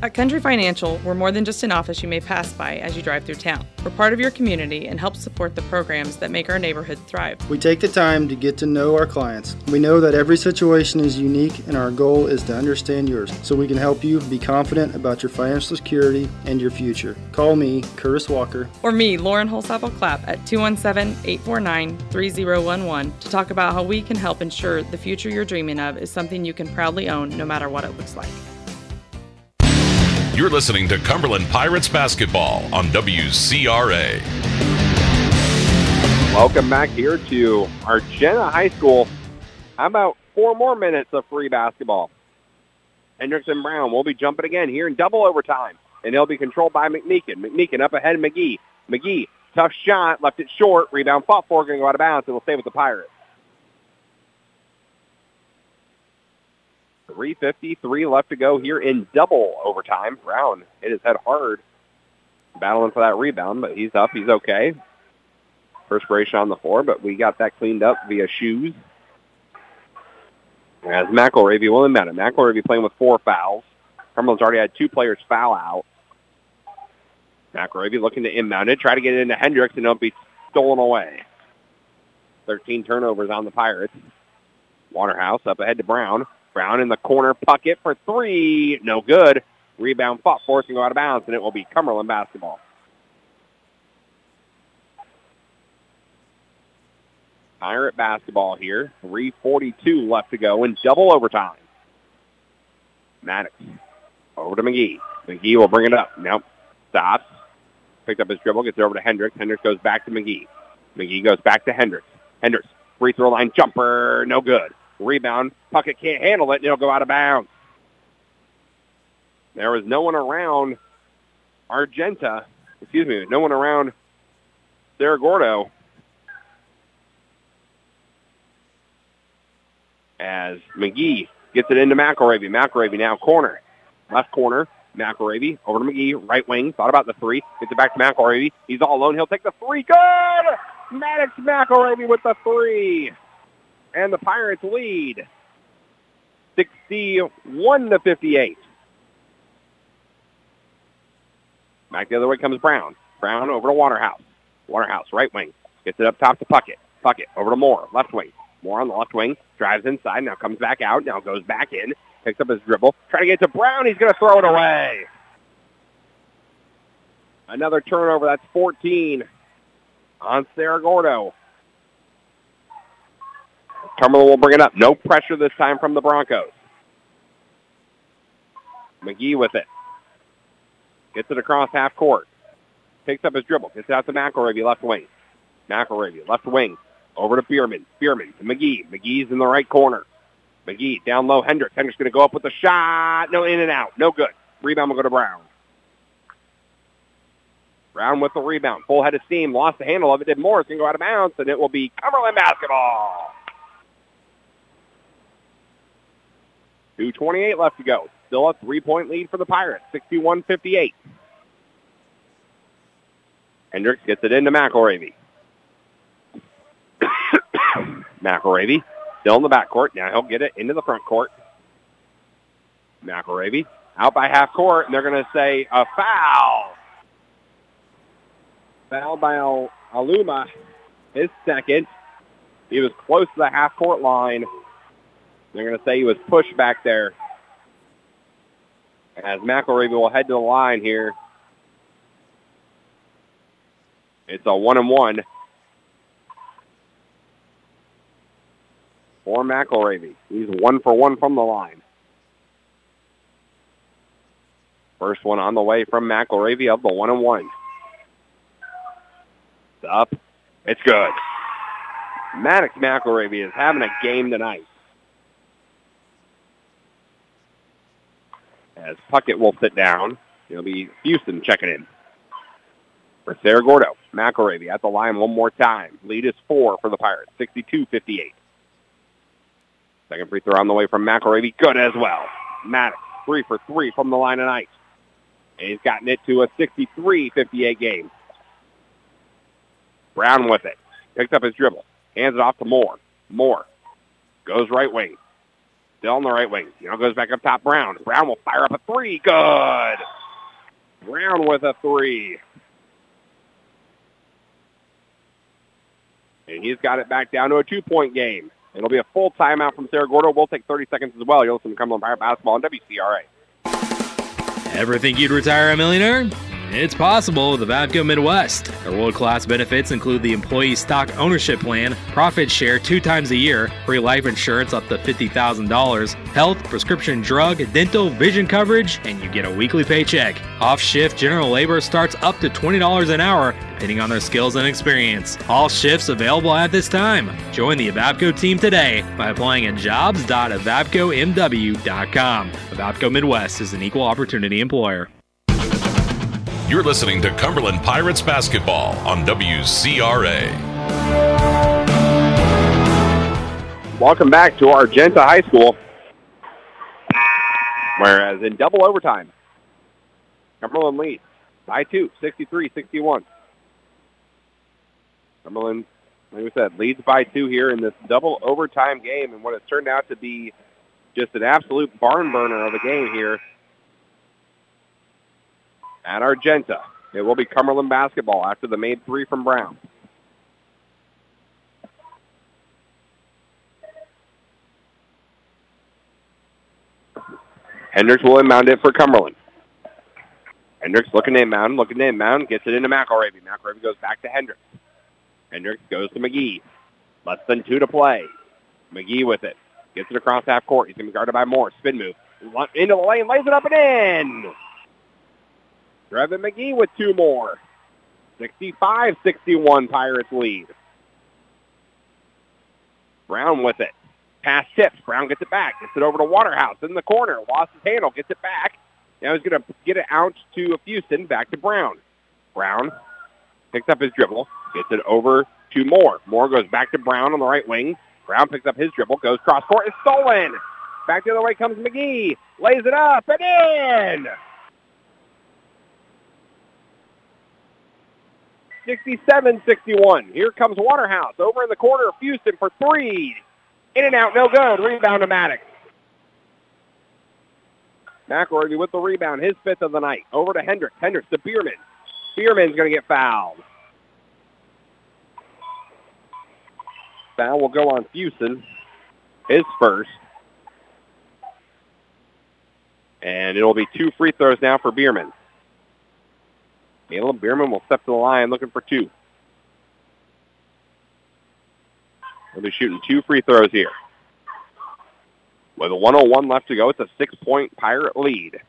At Country Financial, we're more than just an office you may pass by as you drive through town. We're part of your community and help support the programs that make our neighborhood thrive. We take the time to get to know our clients. We know that every situation is unique and our goal is to understand yours so we can help you be confident about your financial security and your future. Call me, Curtis Walker. Or me, Lauren Holsapple Clapp, at 217 849 3011 to talk about how we can help ensure the future you're dreaming of is something you can proudly own no matter what it looks like. You're listening to Cumberland Pirates basketball on WCRA. Welcome back here to Argenta High School. How about four more minutes of free basketball? Hendricks and Brown will be jumping again here in double overtime. And they'll be controlled by McMeekin. McMeekin up ahead of McGee. McGee, tough shot, left it short. Rebound fought for, going to go out of bounds, and will stay with the Pirates. 3.53 left to go here in double overtime. Brown hit his head hard, battling for that rebound, but he's up. He's okay. Perspiration on the floor, but we got that cleaned up via shoes. As McElravy will inbound it. McElravy playing with four fouls. Cumberland's already had two players foul out. McElravy looking to inbound it, try to get it into Hendricks, and it'll be stolen away. 13 turnovers on the Pirates. Waterhouse up ahead to Brown. Brown in the corner, Puckett for three. No good. Rebound fought, forcing go out of bounds, and it will be Cumberland basketball. Pirate basketball here. 3.42 left to go in double overtime. Maddox over to McGee. McGee will bring it up. Nope. Stops. Picked up his dribble, gets it over to Hendricks. Hendricks goes back to McGee. McGee goes back to Hendricks. Hendricks, free throw line jumper, no good. Rebound, Puckett can't handle it, and it'll go out of bounds. There was no one around Argenta, excuse me, no one around Cerro Gordo as McGee gets it into McElravy. McElravy now corner. Left corner. McElravy over to McGee. Right wing. Thought about the three. Gets it back to McElravy. He's all alone. He'll take the three. Good! Maddox McElravy with the three. And the Pirates lead 61 to 58. Back the other way comes Brown. Brown over to Waterhouse. Waterhouse, right wing. Gets it up top to Puckett. Puckett over to Moore, left wing. Moore on the left wing. Drives inside. Now comes back out. Now goes back in. Picks up his dribble. Trying to get to Brown. He's going to throw it away. Another turnover. That's 14 on Cerro Gordo. Cumberland will bring it up. No pressure this time from the Broncos. McGee with it. Gets it across half court. Picks up his dribble. Gets it out to McElravy, left wing. McElravy, left wing. Over to Bierman. Bierman to McGee. McGee's in the right corner. McGee down low. Hendricks. Hendricks going to go up with the shot. No, in and out. No good. Rebound will go to Brown. Brown with the rebound. Full head of steam. Lost the handle of it. Did Morris can go out of bounds, and it will be Cumberland basketball. 2.28 left to go. Still a three-point lead for the Pirates, 61-58. Hendricks gets it into McElravy. [COUGHS] McElravy still in the backcourt. Now he'll get it into the front court. McElravy out by half court, and they're going to say a foul. Foul by Al- Aluma, his second. He was close to the half court line. They're going to say he was pushed back there. As McElravy will head to the line here. It's a one and one. For McElravy. He's one for one from the line. First one on the way from McElravy of the one and one. It's up. It's good. Maddox McElravy is having a game tonight. As Puckett will sit down, it'll be Houston checking in. For Cerro Gordo, McElravy at the line one more time. Lead is four for the Pirates, 62-58. Second free throw on the way from McElravy, good as well. Maddox, three for three from the line tonight. And he's gotten it to a 63-58 game. Brown with it. Picks up his dribble. Hands it off to Moore. Moore goes right wing. Still on the right wing. You know, goes back up top. Brown. Brown will fire up a three. Good. Brown with a three. And he's got it back down to a two-point game. It'll be a full timeout from Cerro Gordo. We'll take 30 seconds as well. You'll listen to Cumberland Pirate Basketball on WCRA. Ever think you'd retire a millionaire? It's possible with the Vavco Midwest. Our world class benefits include the employee stock ownership plan, profit share two times a year, free life insurance up to $50,000, health, prescription drug, dental, vision coverage, and you get a weekly paycheck. Off shift general labor starts up to $20 an hour, depending on their skills and experience. All shifts available at this time. Join the Avapco team today by applying at jobs.avapcomw.com. Avapco Midwest is an equal opportunity employer. You're listening to Cumberland Pirates basketball on WCRA. Welcome back to Argenta High School. Whereas in double overtime, Cumberland leads by two, 63-61. Cumberland, like we said, leads by two here in this double overtime game and what has turned out to be just an absolute barn burner of a game here at Argenta. It will be Cumberland basketball after the made three from Brown. Hendricks will inbound it for Cumberland. Hendricks looking to inbound, looking to inbound, gets it into McElravy. McElravy goes back to Hendricks. Hendricks goes to McGee. Less than two to play. McGee with it. Gets it across half court. He's going to be guarded by Moore. Spin move. Into the lane, lays it up and in. Trevin McGee with two more. 65-61 Pirates lead. Brown with it. Pass tips. Brown gets it back. Gets it over to Waterhouse in the corner. Lost his handle. Gets it back. Now he's going to get it out to Houston. Back to Brown. Brown picks up his dribble. Gets it over to Moore. Moore goes back to Brown on the right wing. Brown picks up his dribble. Goes cross court. It's stolen. Back the other way comes McGee. Lays it up and in. 67-61. Here comes Waterhouse over in the corner of Houston for three. In and out, no good. Rebound to Maddox. McElravy with the rebound, his fifth of the night. Over to Hendricks. Hendricks to Bierman. Bierman's going to get fouled. Foul will go on Houston, his first. And it'll be two free throws now for Bierman. Caleb Bierman will step to the line looking for two. He'll be shooting two free throws here. With a 101 left to go, it's a six-point Pirate lead.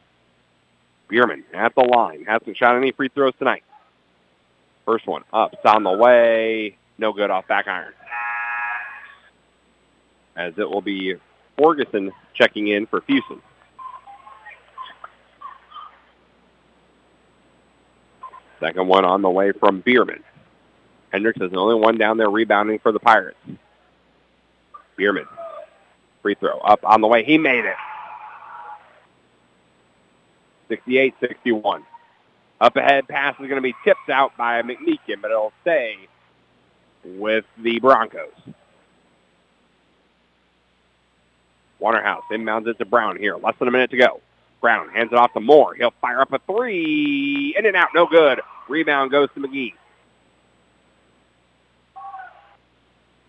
Bierman at the line. Hasn't shot any free throws tonight. First one up. It's on the way. No good off back iron. As it will be Ferguson checking in for Houston. Second one on the way from Bierman. Hendricks is the only one down there rebounding for the Pirates. Bierman. Free throw. Up on the way. He made it. 68-61. Up ahead pass is going to be tipped out by McMeekin, but it'll stay with the Broncos. Waterhouse inbounds it to Brown here. Less than a minute to go. Brown hands it off to Moore. He'll fire up a three. In and out. No good. Rebound goes to McGee.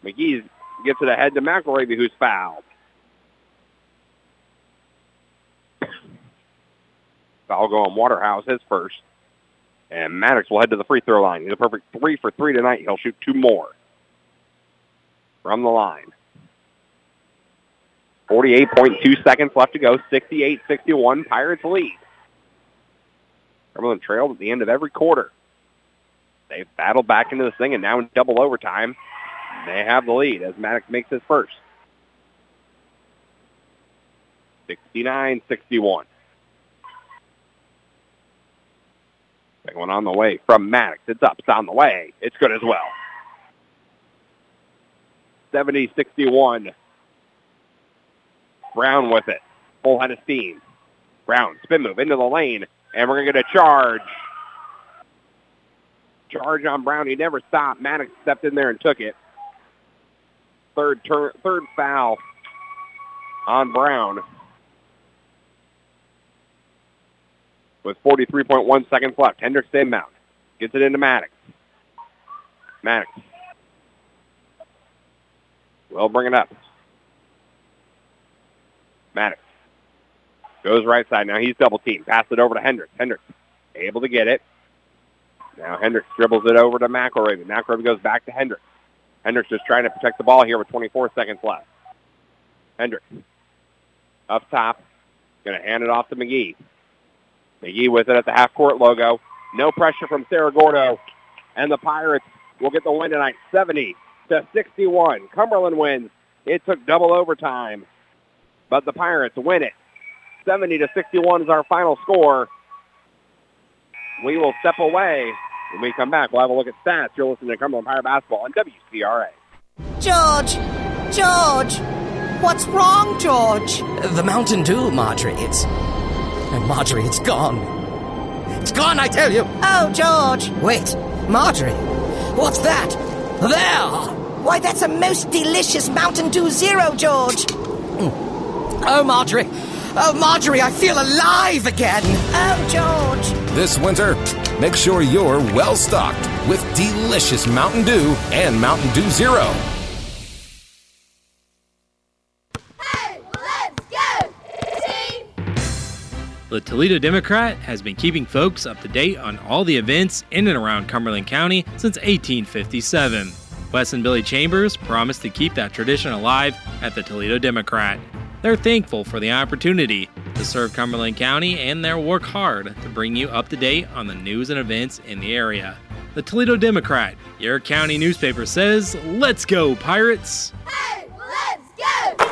McGee gets it ahead to McElravy, who's fouled. Foul go on Waterhouse, his first. And Maddox will head to the free throw line. He's a perfect three for three tonight. He'll shoot two more from the line. 48.2 seconds left to go. 68-61. Pirates lead. Cumberland trailed at the end of every quarter. They've battled back into this thing, and now in double overtime, they have the lead as Maddox makes his first. 69-61. Second one on the way from Maddox. It's up. It's on the way. It's good as well. 70-61. Brown with it. Full head of steam. Brown, spin move into the lane, and we're going to get a charge. Charge on Brown. He never stopped. Maddox stepped in there and took it. Third turn, third foul on Brown. With 43.1 seconds left. Hendricks inbound. Gets it into Maddox. Maddox. Will bring it up. Maddox goes right side. Now he's double teamed. Pass it over to Hendricks. Hendricks able to get it. Now Hendricks dribbles it over to McElravy. McElravy goes back to Hendricks. Hendricks just trying to protect the ball here with 24 seconds left. Hendricks up top, going to hand it off to McGee. McGee with it at the half-court logo. No pressure from Cerro Gordo. And the Pirates will get the win tonight, 70 to 61. Cumberland wins. It took double overtime, but the Pirates win it. 70 to 61 is our final score. We will step away. When we come back, we'll have a look at stats. You're listening to Cumberland Pirate Basketball on WCRA. George! George! What's wrong, George? The Mountain Dew, Marjorie. It's. And Marjorie, it's gone. It's gone, I tell you! Oh, George! Wait, Marjorie! What's that? There! Why, that's a most delicious Mountain Dew Zero, George! Mm. Oh, Marjorie! Oh, Marjorie, I feel alive again! Oh, George! This winter, make sure you're well stocked with delicious Mountain Dew and Mountain Dew Zero. The Toledo Democrat has been keeping folks up to date on all the events in and around Cumberland County since 1857. Wes and Billy Chambers promised to keep that tradition alive at the Toledo Democrat. They're thankful for the opportunity to serve Cumberland County and they'll work hard to bring you up to date on the news and events in the area. The Toledo Democrat, your county newspaper says, Let's go, Pirates! Hey, let's go!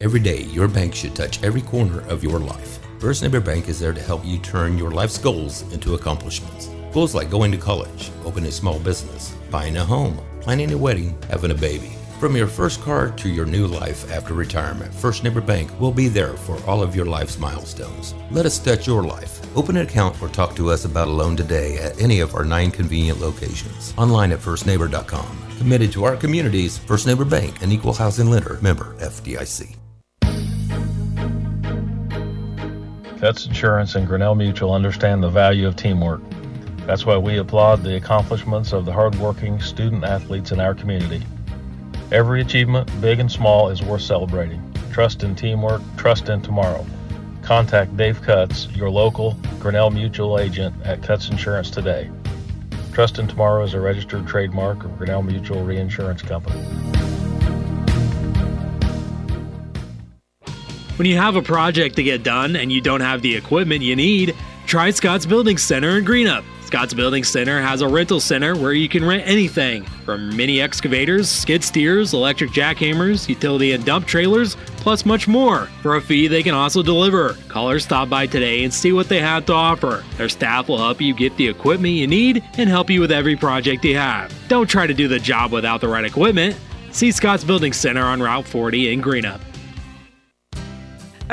Every day, your bank should touch every corner of your life. First Neighbor Bank is there to help you turn your life's goals into accomplishments. Goals like going to college, opening a small business, buying a home, planning a wedding, having a baby. From your first car to your new life after retirement, First Neighbor Bank will be there for all of your life's milestones. Let us touch your life. Open an account or talk to us about a loan today at any of our nine convenient locations. Online at firstneighbor.com. Committed to our communities, First Neighbor Bank, an equal housing lender, member FDIC. Cutts Insurance and Grinnell Mutual understand the value of teamwork. That's why we applaud the accomplishments of the hardworking student athletes in our community. Every achievement, big and small, is worth celebrating. Trust in teamwork, trust in tomorrow. Contact Dave Cutts, your local Grinnell Mutual agent at Cutts Insurance today. Trust in Tomorrow is a registered trademark of Grinnell Mutual Reinsurance Company. When you have a project to get done and you don't have the equipment you need, try Scott's Building Center in Greenup. Scott's Building Center has a rental center where you can rent anything from mini excavators, skid steers, electric jackhammers, utility and dump trailers, plus much more. For a fee, they can also deliver. Callers stop by today and see what they have to offer. Their staff will help you get the equipment you need and help you with every project you have. Don't try to do the job without the right equipment. See Scott's Building Center on Route 40 in Greenup.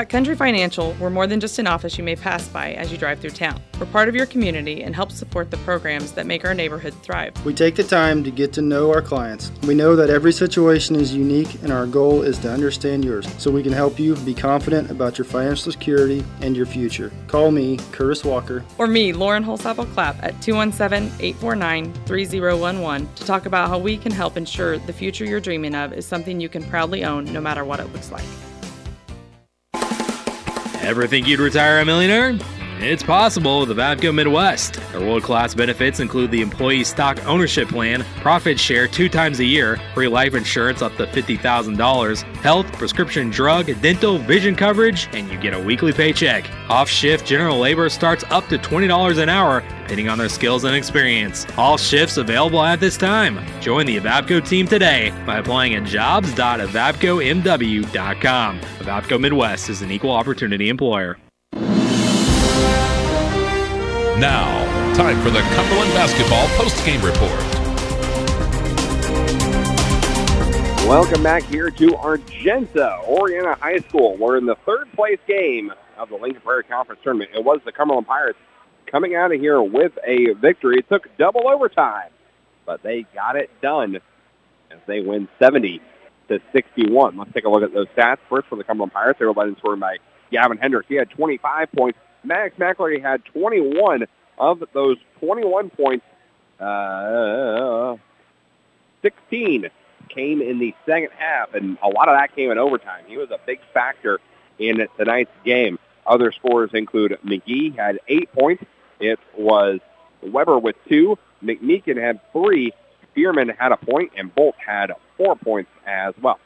At Country Financial, we're more than just an office you may pass by as you drive through town. We're part of your community and help support the programs that make our neighborhood thrive. We take the time to get to know our clients. We know that every situation is unique and our goal is to understand yours so we can help you be confident about your financial security and your future. Call me, Curtis Walker. Or me, Lauren Holsapple Clapp, at 217 849 3011 to talk about how we can help ensure the future you're dreaming of is something you can proudly own no matter what it looks like. Ever think you'd retire a millionaire? It's possible with the Vapco Midwest. Their world class benefits include the employee stock ownership plan, profit share two times a year, free life insurance up to $50,000, health, prescription drug, dental, vision coverage, and you get a weekly paycheck. Off shift general labor starts up to $20 an hour, depending on their skills and experience. All shifts available at this time. Join the Avapco team today by applying at jobs.avapcomw.com. Avapco Midwest is an equal opportunity employer. Now, time for the Cumberland Basketball post-game report. Welcome back here to Argenta, Oreana High School. We're in the third place game of the Lincoln Prairie Conference Tournament. It was the Cumberland Pirates coming out of here with a victory. It took double overtime, but they got it done as they win 70 to 61. Let's take a look at those stats. First for the Cumberland Pirates, they were led in scoring by Gavin Hendricks. He had 25 points. Max McElravy had 21 of those 21 points. Uh, 16 came in the second half, and a lot of that came in overtime. He was a big factor in tonight's game. Other scores include McGee had eight points. It was Weber with two. McMeekin had three. Spearman had a point, and Bolt had four points as well.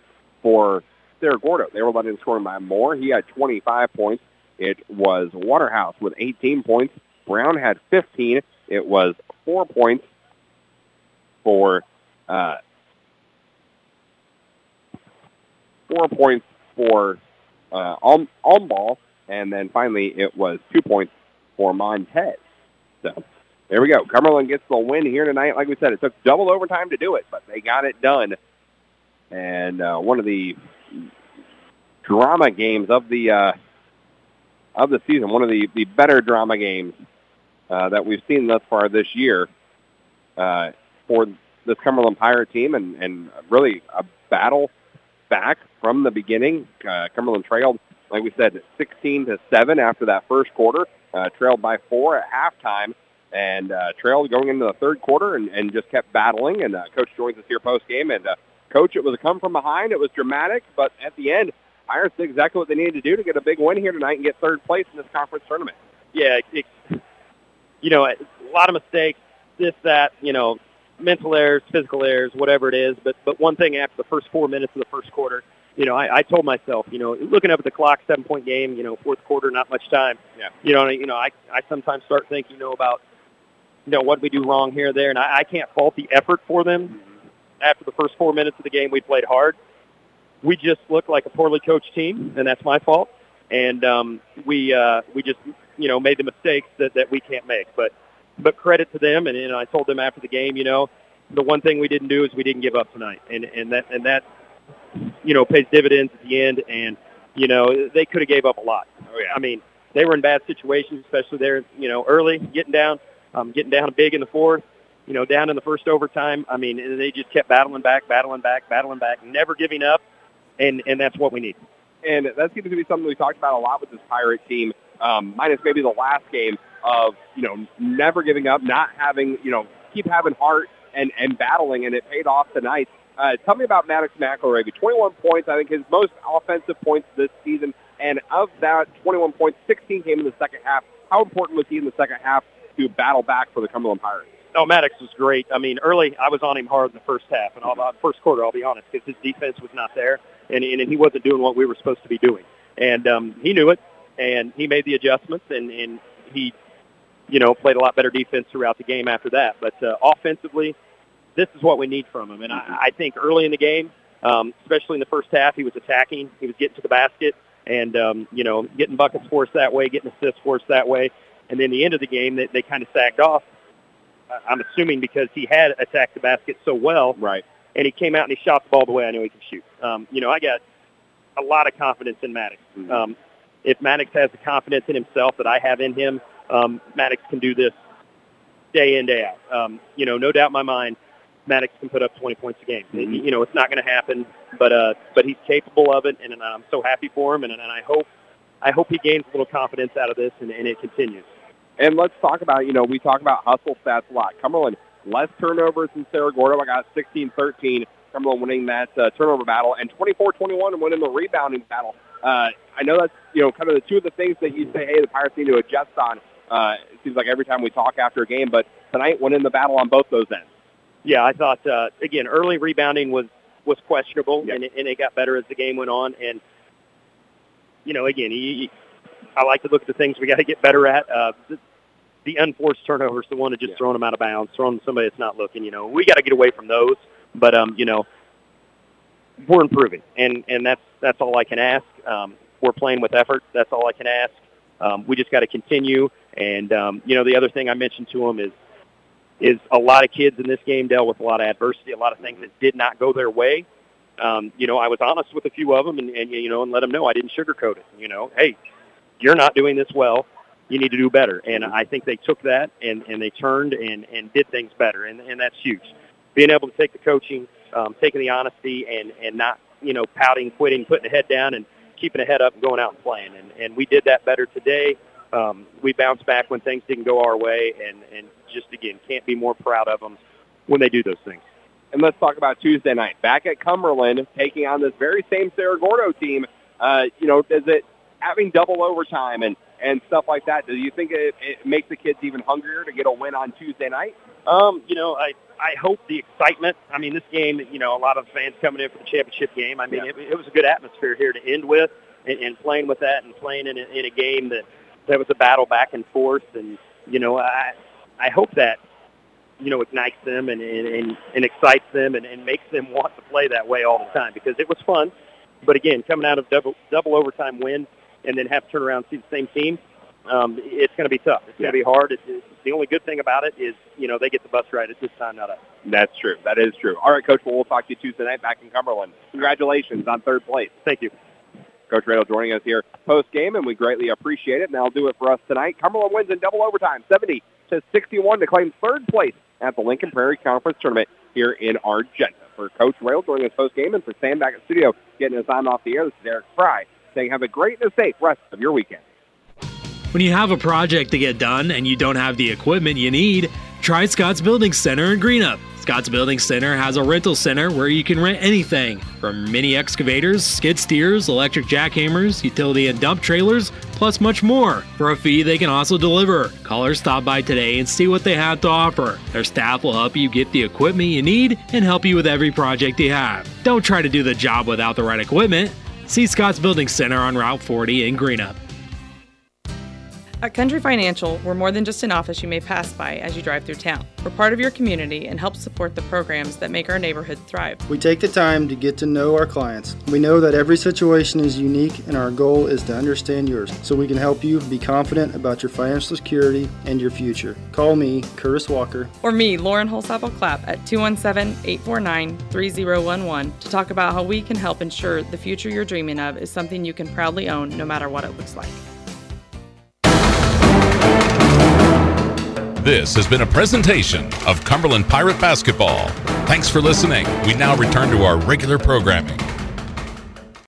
For Cerro Gordo, they were led in scoring by Moore. He had 25 points. It was Waterhouse with 18 points. Brown had 15. It was four points for uh, four points for uh, Umball, and then finally it was two points for Montez. So there we go. Cumberland gets the win here tonight. Like we said, it took double overtime to do it, but they got it done. And uh, one of the drama games of the uh, of the season, one of the, the better drama games uh, that we've seen thus far this year uh, for this Cumberland Pirate team, and, and really a battle back from the beginning. Uh, Cumberland trailed, like we said, 16 to seven after that first quarter, uh, trailed by four at halftime, and uh, trailed going into the third quarter, and, and just kept battling. And uh, coach joins us here post game, and uh, coach, it was a come from behind. It was dramatic, but at the end, Pirates did exactly what they needed to do to get a big win here tonight and get third place in this conference tournament. Yeah, it, you know, a lot of mistakes, this, that, you know, mental errors, physical errors, whatever it is. But but one thing after the first four minutes of the first quarter, you know, I, I told myself, you know, looking up at the clock, seven point game, you know, fourth quarter, not much time. Yeah. You know, you know, I I sometimes start thinking, you know, about you know what we do wrong here, there, and I, I can't fault the effort for them. Mm-hmm. After the first four minutes of the game, we played hard. We just looked like a poorly coached team, and that's my fault. And um, we uh, we just you know made the mistakes that that we can't make, but but credit to them. And, and I told them after the game, you know, the one thing we didn't do is we didn't give up tonight, and and that and that you know pays dividends at the end. And you know they could have gave up a lot. Oh yeah. I mean they were in bad situations, especially there, you know, early getting down, um, getting down big in the fourth. You know, down in the first overtime. I mean, they just kept battling back, battling back, battling back, never giving up, and and that's what we need. And that seems to be something we talked about a lot with this Pirate team, um, minus maybe the last game of you know never giving up, not having you know keep having heart and and battling, and it paid off tonight. Uh, tell me about Maddox McElravy. 21 points, I think his most offensive points this season, and of that 21 points, 16 came in the second half. How important was he in the second half to battle back for the Cumberland Pirates? No, Maddox was great. I mean, early I was on him hard in the first half, and all about first quarter. I'll be honest, because his defense was not there, and, and he wasn't doing what we were supposed to be doing, and um, he knew it, and he made the adjustments, and, and he you know, played a lot better defense throughout the game after that. But uh, offensively, this is what we need from him. And I, I think early in the game, um, especially in the first half, he was attacking. He was getting to the basket and, um, you know, getting buckets for us that way, getting assists for us that way. And then the end of the game, they, they kind of sagged off. I'm assuming because he had attacked the basket so well. Right. And he came out and he shot the ball the way I know he can shoot. Um, you know, I got a lot of confidence in Maddox. Mm-hmm. Um, if Maddox has the confidence in himself that I have in him, um, Maddox can do this day in, day out. Um, you know, no doubt in my mind, Maddox can put up 20 points a game. Mm-hmm. You know, it's not going to happen, but uh, but he's capable of it, and, and I'm so happy for him, and, and I hope I hope he gains a little confidence out of this, and, and it continues. And let's talk about, you know, we talk about hustle stats a lot. Cumberland, less turnovers than Cerro Gordo. I got 16-13. Cumberland winning that uh, turnover battle, and 24-21 and winning the rebounding battle. Uh, I know that's, you know, kind of the two of the things that you say, hey, the Pirates need to adjust on. Uh, it seems like every time we talk after a game, but tonight went in the battle on both those ends. Yeah, I thought uh, again early rebounding was was questionable, and, it, and it got better as the game went on. And you know, again, he, I like to look at the things we got to get better at. Uh, the, the unforced turnovers, the one of just yeah. throwing them out of bounds, throwing somebody that's not looking. You know, we got to get away from those. But um, you know, we're improving, and and that's that's all I can ask. Um, we're playing with effort. That's all I can ask. Um, we just got to continue and um, you know, the other thing I mentioned to them is is a lot of kids in this game dealt with a lot of adversity, a lot of things that did not go their way. Um, you know, I was honest with a few of them, and, and you know, and let them know I didn't sugarcoat it. You know, hey, you're not doing this well. You need to do better. And I think they took that and, and they turned and, and did things better, and, and that's huge. Being able to take the coaching, um, taking the honesty, and and not you know pouting, quitting, putting the head down, and keeping the head up and going out and playing. And and we did that better today um, we bounce back when things didn't go our way, and and just again can't be more proud of them when they do those things. And let's talk about Tuesday night back at Cumberland, taking on this very same Cerro Gordo team. Uh, you know, does it having double overtime and, and stuff like that, do you think it, it makes the kids even hungrier to get a win on Tuesday night? Um, you know, I I hope the excitement. I mean, this game, you know, a lot of fans coming in for the championship game. I mean, Yeah. it, it was a good atmosphere here to end with, and, and playing with that, and playing in a, in a game that that was a battle back and forth. And you know, I I hope that you know ignites them and and, and, and excites them and, and makes them want to play that way all the time because it was fun. But again, coming out of double double overtime win and then have to turn around and see the same team, um, it's going to be tough. It's going to be hard. It's, it's, the only good thing about it is you know they get the bus ride at this time, not us. That's true. That is true. All right, Coach. Well, we'll talk to you Tuesday night back in Cumberland. Congratulations on third place. Thank you. Coach Radel joining us here post game, and we greatly appreciate it. And that'll do it for us tonight. Cumberland wins in double overtime, 70 to 61, to claim third place at the Lincoln Prairie Conference Tournament here in Argenta. For Coach Radel joining us post game, and for Sam back at studio getting us on off the air, this is Eric Fry saying have a great and a safe rest of your weekend. When you have a project to get done and you don't have the equipment you need, try Scott's Building Center in Greenup. Scott's Building Center has a rental center where you can rent anything from mini excavators, skid steers, electric jackhammers, utility and dump trailers, plus much more. For a fee, they can also deliver. Call or stop by today and see what they have to offer. Their staff will help you get the equipment you need and help you with every project you have. Don't try to do the job without the right equipment. See Scott's Building Center on Route 40 in Greenup. At Country Financial, we're more than just an office you may pass by as you drive through town. We're part of your community and help support the programs that make our neighborhood thrive. We take the time to get to know our clients. We know that every situation is unique and our goal is to understand yours so we can help you be confident about your financial security and your future. Call me, Curtis Walker. Or me, Lauren Holsapple Clapp, at 217 849 3011 to talk about how we can help ensure the future you're dreaming of is something you can proudly own no matter what it looks like. This has been a presentation of Cumberland Pirate Basketball. Thanks for listening. We now return to our regular programming.